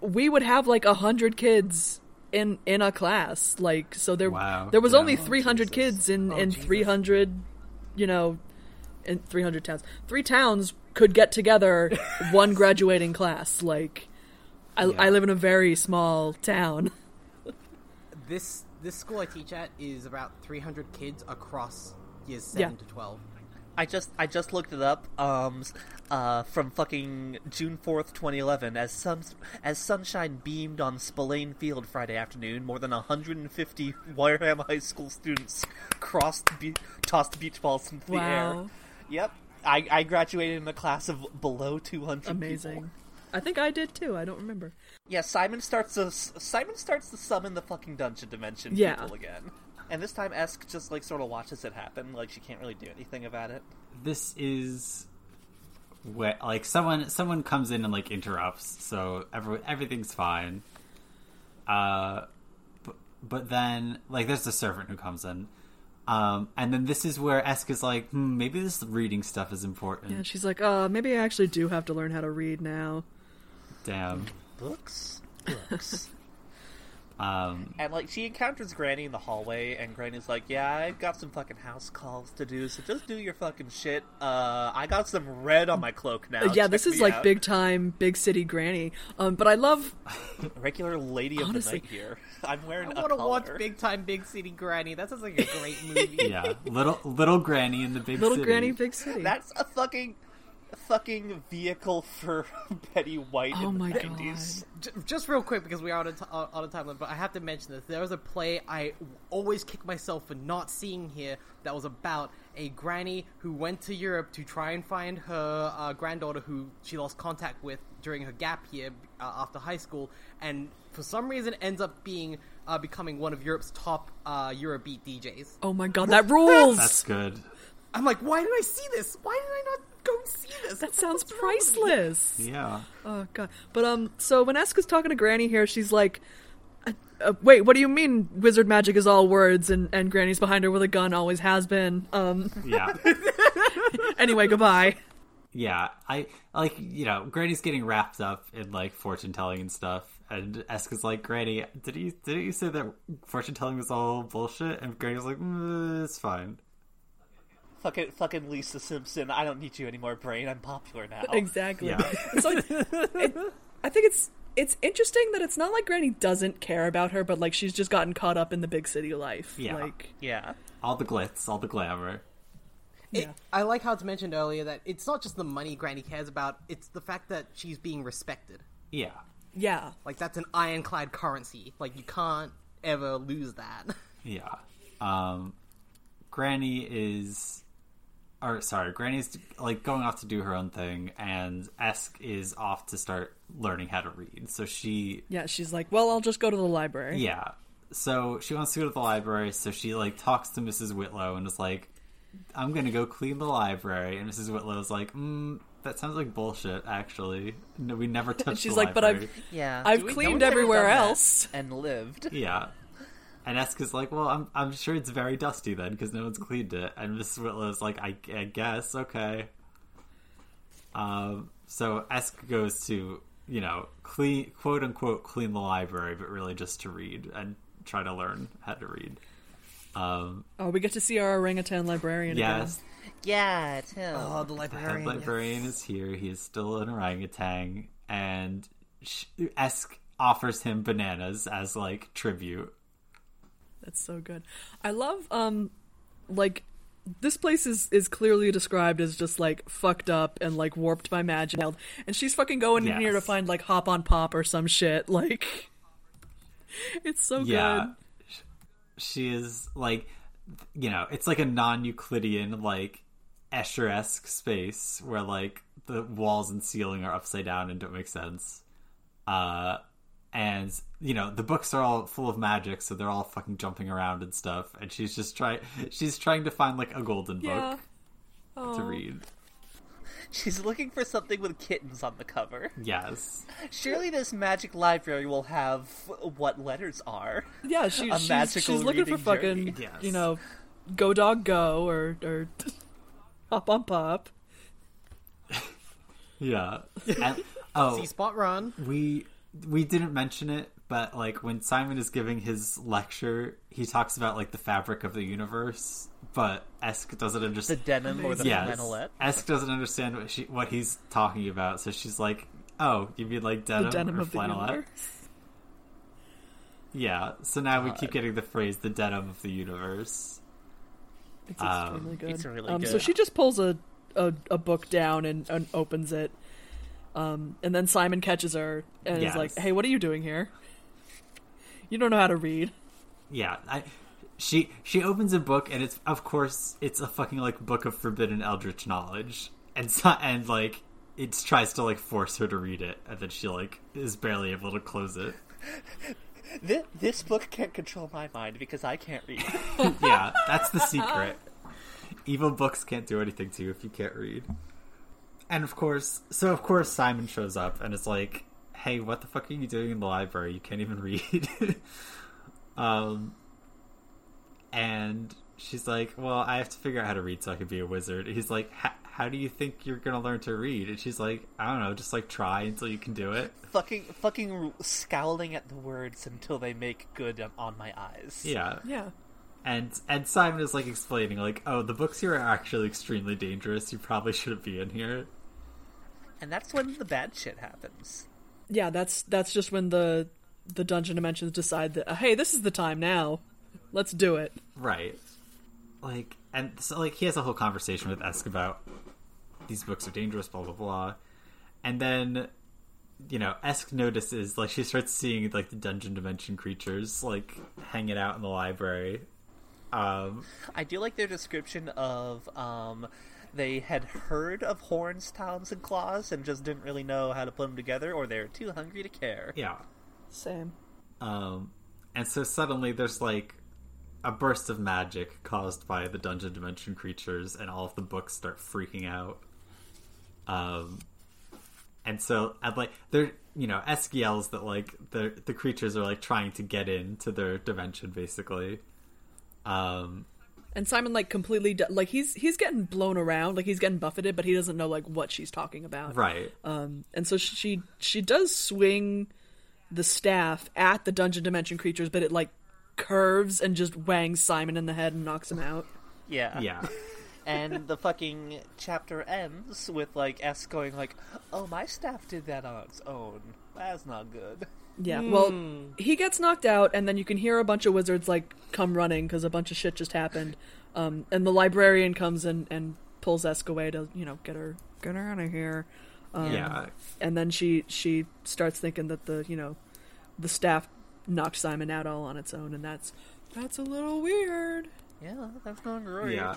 we would have like a hundred kids in in a class, like so there. Wow, There was yeah. only Oh, three hundred Jesus. kids in Oh, in Jesus. three hundred, you know, in three hundred towns. Three towns could get together <laughs> one graduating class. Like, I Yeah. I live in a very small town. This this school I teach at is about 300 kids across years seven Yeah. to 12. I just I just looked it up. Um, uh, from fucking June fourth, twenty eleven, as sun as sunshine beamed on Spillane Field Friday afternoon, more than hundred and fifty Wareham High School students crossed be- tossed beach balls into the air. Wow, Yep, I, I graduated in a class of below two hundred. amazing. I think I did too. I don't remember. Yeah, Simon starts to Simon starts to summon the fucking dungeon dimension Yeah. people again. And this time Esk just like sort of watches it happen, like she can't really do anything about it. This is where like someone someone comes in and like interrupts, so every, everything's fine. Uh, but, but then like there's the servant who comes in. Um, and then this is where Esk is like, hmm, maybe this reading stuff is important. Yeah, she's like, "Uh, maybe I actually do have to learn how to read now." Damn. Books? Books. Um, And like she encounters Granny in the hallway, and Granny's like, "Yeah, I've got some fucking house calls to do, so just do your fucking shit. Uh, I got some red on my cloak now. Yeah, Check this is like out." big time, big city granny. Um, but I love <laughs> regular lady of Honestly- the night here. <laughs> I'm wearing. I want to watch. Big Time Big City Granny. That sounds like a great <laughs> movie. yeah, little little Granny in the big little city. granny, big city. That's a fucking, a fucking vehicle for <laughs> Betty White Oh in the my 90s. J- just real quick because we are on a, t- on a time limit, but I have to mention this. There was a play I always kick myself for not seeing here that was about a granny who went to Europe to try and find her uh, granddaughter who she lost contact with during her gap year uh, after high school, and for some reason ends up being uh, becoming one of Europe's top uh, Eurobeat DJs. oh my god, that rules. That's good. I'm like, why did I see this? Why did I not go see this? that sounds What's wrong with me? priceless. Yeah. Oh god. But um, so when Eska's talking to Granny here, she's like, uh, uh, "Wait, what do you mean wizard magic is all words?" And and Granny's behind her with a gun, always has been. Um. Yeah. <laughs> Anyway, goodbye. yeah. I like you know, Granny's getting wrapped up in like fortune telling and stuff. And Eska's like, Granny, did you did you say that fortune telling was all bullshit? And Granny's like, mm, it's fine. Fucking, fucking Lisa Simpson. I don't need you anymore, brain. I'm popular now. <laughs> Exactly. Yeah. <laughs> It's like, it, I think it's it's interesting that it's not like Granny doesn't care about her, but like she's just gotten caught up in the big city life. Yeah. Like, Yeah. All the glitz, all the glamour. It, Yeah. I like how it's mentioned earlier that it's not just the money Granny cares about; it's the fact that she's being respected. Yeah. yeah. Like that's an ironclad currency. Like you can't ever lose that. <laughs> Yeah. Um, Granny is, or sorry, Granny's like going off to do her own thing, and Esk is off to start learning how to read. So she, Yeah. She's like, well, I'll just go to the library. yeah. So she wants to go to the library. So she like talks to Mrs. Whitlow and is like, "I'm gonna go clean the library." And Mrs. Whitlow's like, mm, "That sounds like bullshit. Actually, no, we never <laughs> touched." She's the like, but I've. Yeah. I've Do no cleaned everywhere else. And lived. Yeah. And Esk is like, well, I'm I'm sure it's very dusty then because no one's cleaned it. And Mrs. Whitlow's like, I, I guess okay. Um, so Esk goes to you know clean quote unquote clean the library, but really just to read and try to learn how to read. Um, Oh, we get to see our orangutan librarian yes, Yeah, it's him. Oh, the librarian. the head librarian. librarian is here. He is still an orangutan, and sh- Esk offers him bananas as like tribute. That's so good. I love um like this place is is clearly described as just like fucked up and like warped by magic. And she's fucking going in here to find like hop on pop or some shit. Like <laughs> it's so yeah good. She is like you know it's like a non-euclidean like escher-esque space where like the walls and ceiling are upside down and don't make sense uh and you know the books are all full of magic so they're all fucking jumping around and stuff and she's just trying she's trying to find like a golden Yeah. book to read She's looking for something with kittens on the cover. yes Surely this magic library will have what letters are. Yeah, she, A she's, magical she's looking for fucking. Yes. you know, go dog go or or hop on pop. yeah <laughs> and, oh See spot run. we we didn't mention it but like when simon is giving his lecture he talks about like the fabric of the universe but esk doesn't understand The denim or the yes flannelette. esk doesn't understand what she what he's talking about so she's like oh you mean like denim, The denim or of flannelette universe. yeah so now we keep getting the phrase the denim of the universe It's Um, good. it's really um, So she just pulls a, a, a book down and, and opens it. Um, and then Simon catches her and Yes. is like, "Hey, what are you doing here? You don't know how to read." yeah i she she opens a book and it's of course it's a fucking like book of forbidden eldritch knowledge and so, and like it tries to like force her to read it and then she like is barely able to close it This, this book can't control my mind because I can't read. <laughs> yeah that's the secret evil books can't do anything to you if you can't read and of course so of course simon shows up and it's like hey what the fuck are you doing in the library you can't even <laughs> read um and she's like well i have to figure out how to read so i can be a wizard he's like how do you think you're gonna learn to read? And she's like, I don't know, just like try until you can do it. Fucking, fucking scowling at the words until they make good on, on my eyes. Yeah. Yeah. And and Simon is like explaining, like, oh, the books here are actually extremely dangerous. You probably shouldn't be in here. And that's when the bad shit happens. Yeah, that's that's just when the the dungeon dimensions decide that uh, hey, this is the time now. Let's do it. Right. Like, and so, like, he has a whole conversation with Esk about these books are dangerous, blah, blah, blah. And then, you know, Esk notices, like, she starts seeing, like, the dungeon dimension creatures, like, hanging out in the library. Um, I do like their description of um, they had heard of horns, talons, and claws and just didn't really know how to put them together, or they're too hungry to care. yeah. Same. Um, and so suddenly there's, like, a burst of magic caused by the dungeon dimension creatures, and all of the books start freaking out. Um, and so, and like, they're, you know, Esk yells that, like, the, the creatures are, like, trying to get into their dimension, basically. Um, And Simon like completely d like he's he's getting blown around, like he's getting buffeted, but he doesn't know like what she's talking about. right. Um, and so she she does swing the staff at the dungeon dimension creatures, but it like curves and just wangs Simon in the head and knocks him out. Yeah. Yeah. <laughs> and the fucking chapter ends with like S going like, "Oh, my staff did that on its own. That's not good." Yeah. Well, he gets knocked out, and then you can hear a bunch of wizards like come running because a bunch of shit just happened. Um, and the librarian comes and and pulls Esk away to you know get her get her out of here. Um, yeah. And then she she starts thinking that the you know the staff knocked Simon out all on its own, and that's that's a little weird. Yeah, that's not great. Yeah.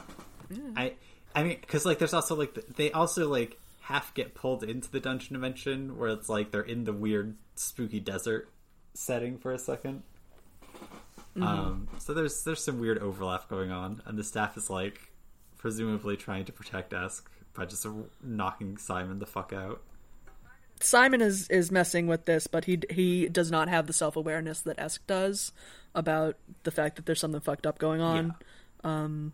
I I mean cuz like there's also like they also like half get pulled into the dungeon dimension where it's like they're in the weird spooky desert setting for a 2nd Um so there's there's some weird overlap going on and the staff is like presumably trying to protect Esk by just knocking Simon the fuck out. Simon is is messing with this, but he he does not have the self awareness that Esk does about the fact that there's something fucked up going on. Um,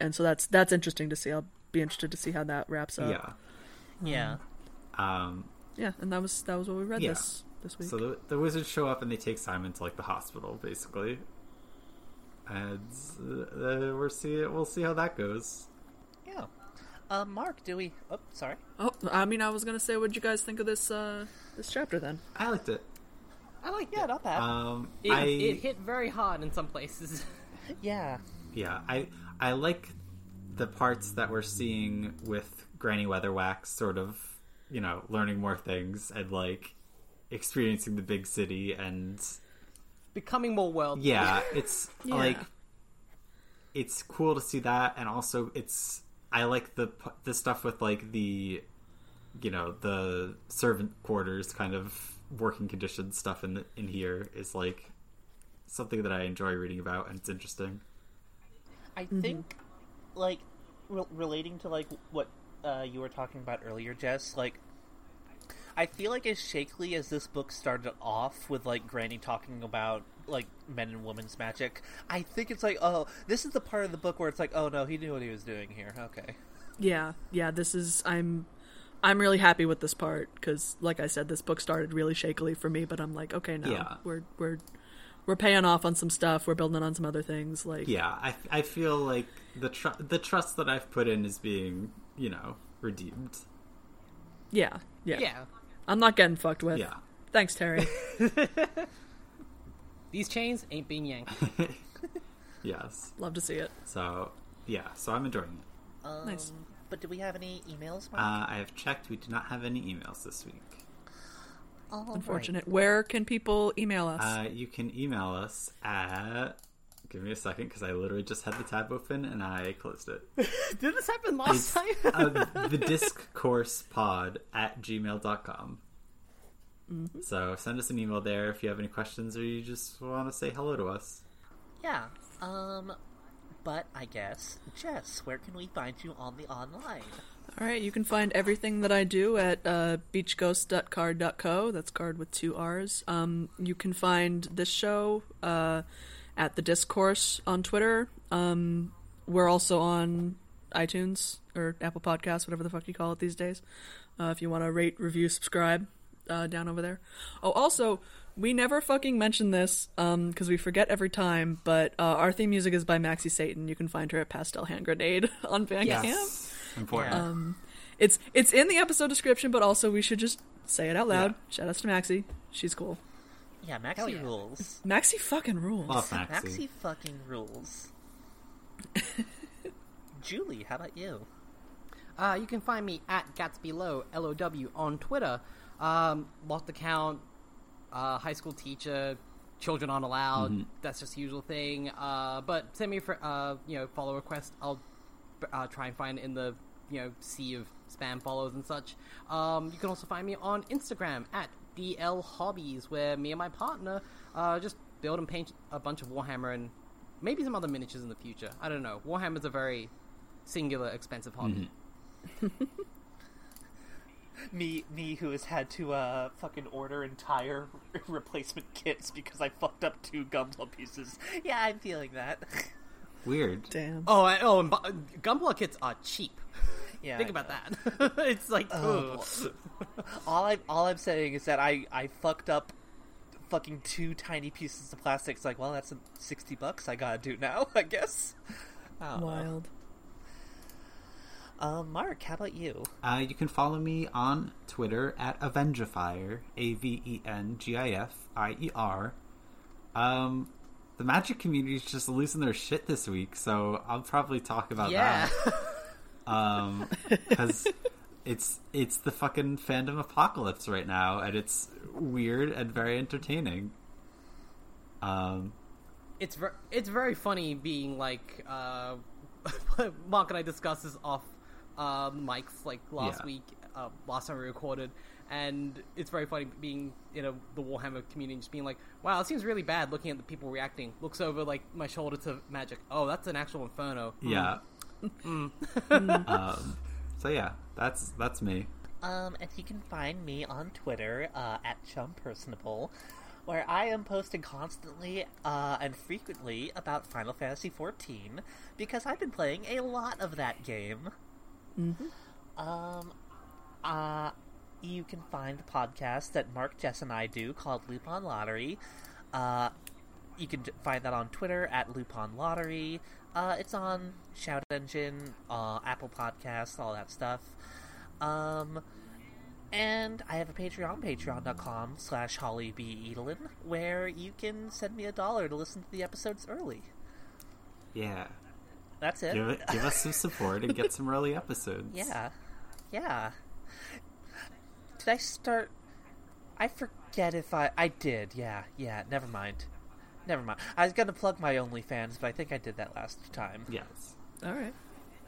and so that's that's interesting to see. I'll be interested to see how that wraps up. Yeah. Yeah. Um Yeah, and that was that was what we read Yeah. this this week. So the, the wizards show up and they take Simon to like the hospital, basically, and uh, we're see we'll see how that goes. Yeah. Uh, Mark, do we? Oh, sorry. oh, I mean, I was gonna say, what'd you guys think of this uh this chapter then? I liked it. I like Yeah, that. not bad. Um, It, I it hit very hard in some places. yeah. yeah, I I like the parts that we're seeing with Granny Weatherwax, sort of, you know, learning more things and like experiencing the big city and Becoming more world. yeah it's <laughs> Yeah. like it's cool to see that and also it's i like the the stuff with like the you know the servant quarters kind of working conditions stuff in the, in here is like something that i enjoy reading about and it's interesting I think, mm-hmm. like, re- relating to like what uh, you were talking about earlier, Jess. Like, I feel like as shakily as this book started off with like Granny talking about like men and women's magic, I think it's like, oh, this is the part of the book where it's like, oh no, he knew what he was doing here. Okay. Yeah, yeah. This is I'm I'm really happy with this part because, like I said, this book started really shakily for me. But I'm like, okay, no, Yeah. we're we're we're paying off on some stuff. We're building on some other things. Like, yeah i, I feel like the tr- the trust that i've put in is being you know redeemed yeah, yeah. Yeah. I'm not getting fucked with. yeah Thanks, Terry. <laughs> These chains ain't being yanked. <laughs> yes Love to see it. so yeah so i'm enjoying it Um, Nice. But do we have any emails, Mark? uh, i have checked we do not have any emails this week All right. Unfortunate. Where can people email us? Uh, you can email us at. Give me a second because I literally just had the tab open and I closed it. <laughs> Did this happen last time? uh, the disc course pod at gmail.com. So send us an email there if you have any questions or you just want to say hello to us. Yeah. Um. But I guess, Jess, where can we find you on the online? All right, you can find everything that I do at uh, beachghost.carrd.co. That's card with two R's. Um, you can find this show uh, at the Disc-Course on Twitter. Um, we're also on iTunes or Apple Podcasts, whatever the fuck you call it these days. Uh, if you want to rate, review, subscribe, uh, down over there. Oh, also, we never fucking mention this because we forget every time. But uh, our theme music is by Maxie Satan. You can find her at Pastel Hand Grenade <laughs> on Bandcamp. Yes. Important. Um, it's it's in the episode description, but also we should just say it out loud. Shout outs to Maxie. She's cool. Yeah, Maxie yeah. rules. Maxie fucking rules. Love Maxie. Maxi fucking rules. <laughs> Julie, how about you? Uh, you can find me at GatsbyLow, L-O-W, on Twitter. Um, lost account, uh, high school teacher, children aren't allowed. That's just the usual thing. Uh, but send me a uh, you know follow request. I'll uh, try and find it in the you know sea of spam follows and such. Um, you can also find me on Instagram at DL Hobbies, where me and my partner uh, just build and paint a bunch of Warhammer and maybe some other miniatures in the future. I don't know. Warhammer's a very singular, expensive hobby. <laughs> Me, me, who has had to uh fucking order entire <laughs> replacement kits because I fucked up two Gumball pieces. Yeah, I'm feeling that. <laughs> Weird. Damn. Oh, I, oh, and bu- Gumball kits are cheap. Yeah, Think I about know. that. <laughs> it's like, Oh. ugh. All I all I'm saying is that I I fucked up fucking two tiny pieces of plastic. It's like, well, that's sixty bucks. I gotta do now, <laughs> I guess. I. Wild. Um, Mark, how about you? Uh, you can follow me on Twitter at Avengifier, A V E N G I F I E R. Um, the Magic community is just losing their shit this week, so I'll probably talk about yeah. that. <laughs> Um, <laughs> because it's it's the fucking fandom apocalypse right now, and it's weird and very entertaining. Um, it's ver- it's very funny being like uh, <laughs> Mark and I discussed this off um, mics like last Yeah. week, uh, last time we recorded, and it's very funny being in a, the Warhammer community and just being like, "Wow, it seems really bad." Looking at the people reacting, looks over like my shoulder to Magic. Oh, that's an actual Inferno. Hmm. Yeah. <laughs> um, so yeah, that's that's me. Um, and you can find me on Twitter uh, at chumpersonable, where I am posting constantly uh, and frequently about Final Fantasy XIV because I've been playing a lot of that game. Um, uh, you can find the podcast that Mark, Jess, and I do called Lupon Lottery. Uh, you can find that on Twitter at Lupon Lottery. Uh, it's on Shout Engine, uh, Apple Podcasts, all that stuff. Um, and I have a Patreon, patreon.com slash Holly B. Edelin, where you can send me a dollar to listen to the episodes early. Yeah, That's it. give it, give us some support and get <laughs> some early episodes. Yeah. Yeah. Did I start I forget if I I did. Yeah. Yeah, never mind. Never mind. I was going to plug my OnlyFans, but I think I did that last time. Yes. All right.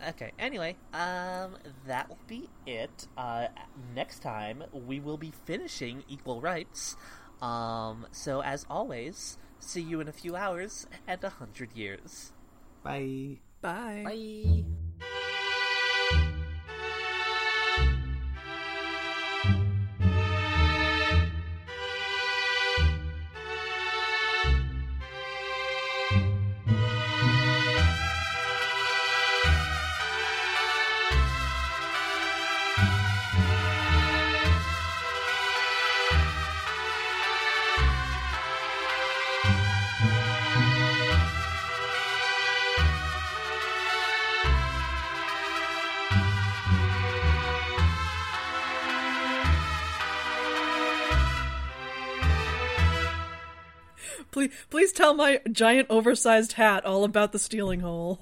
Okay. Anyway, um that will be it. Uh next time we will be finishing Equal Rites. Um so as always, see you in a few hours and a hundred years. Bye. Bye. Bye. Tell my giant oversized hat all about the stealing hole.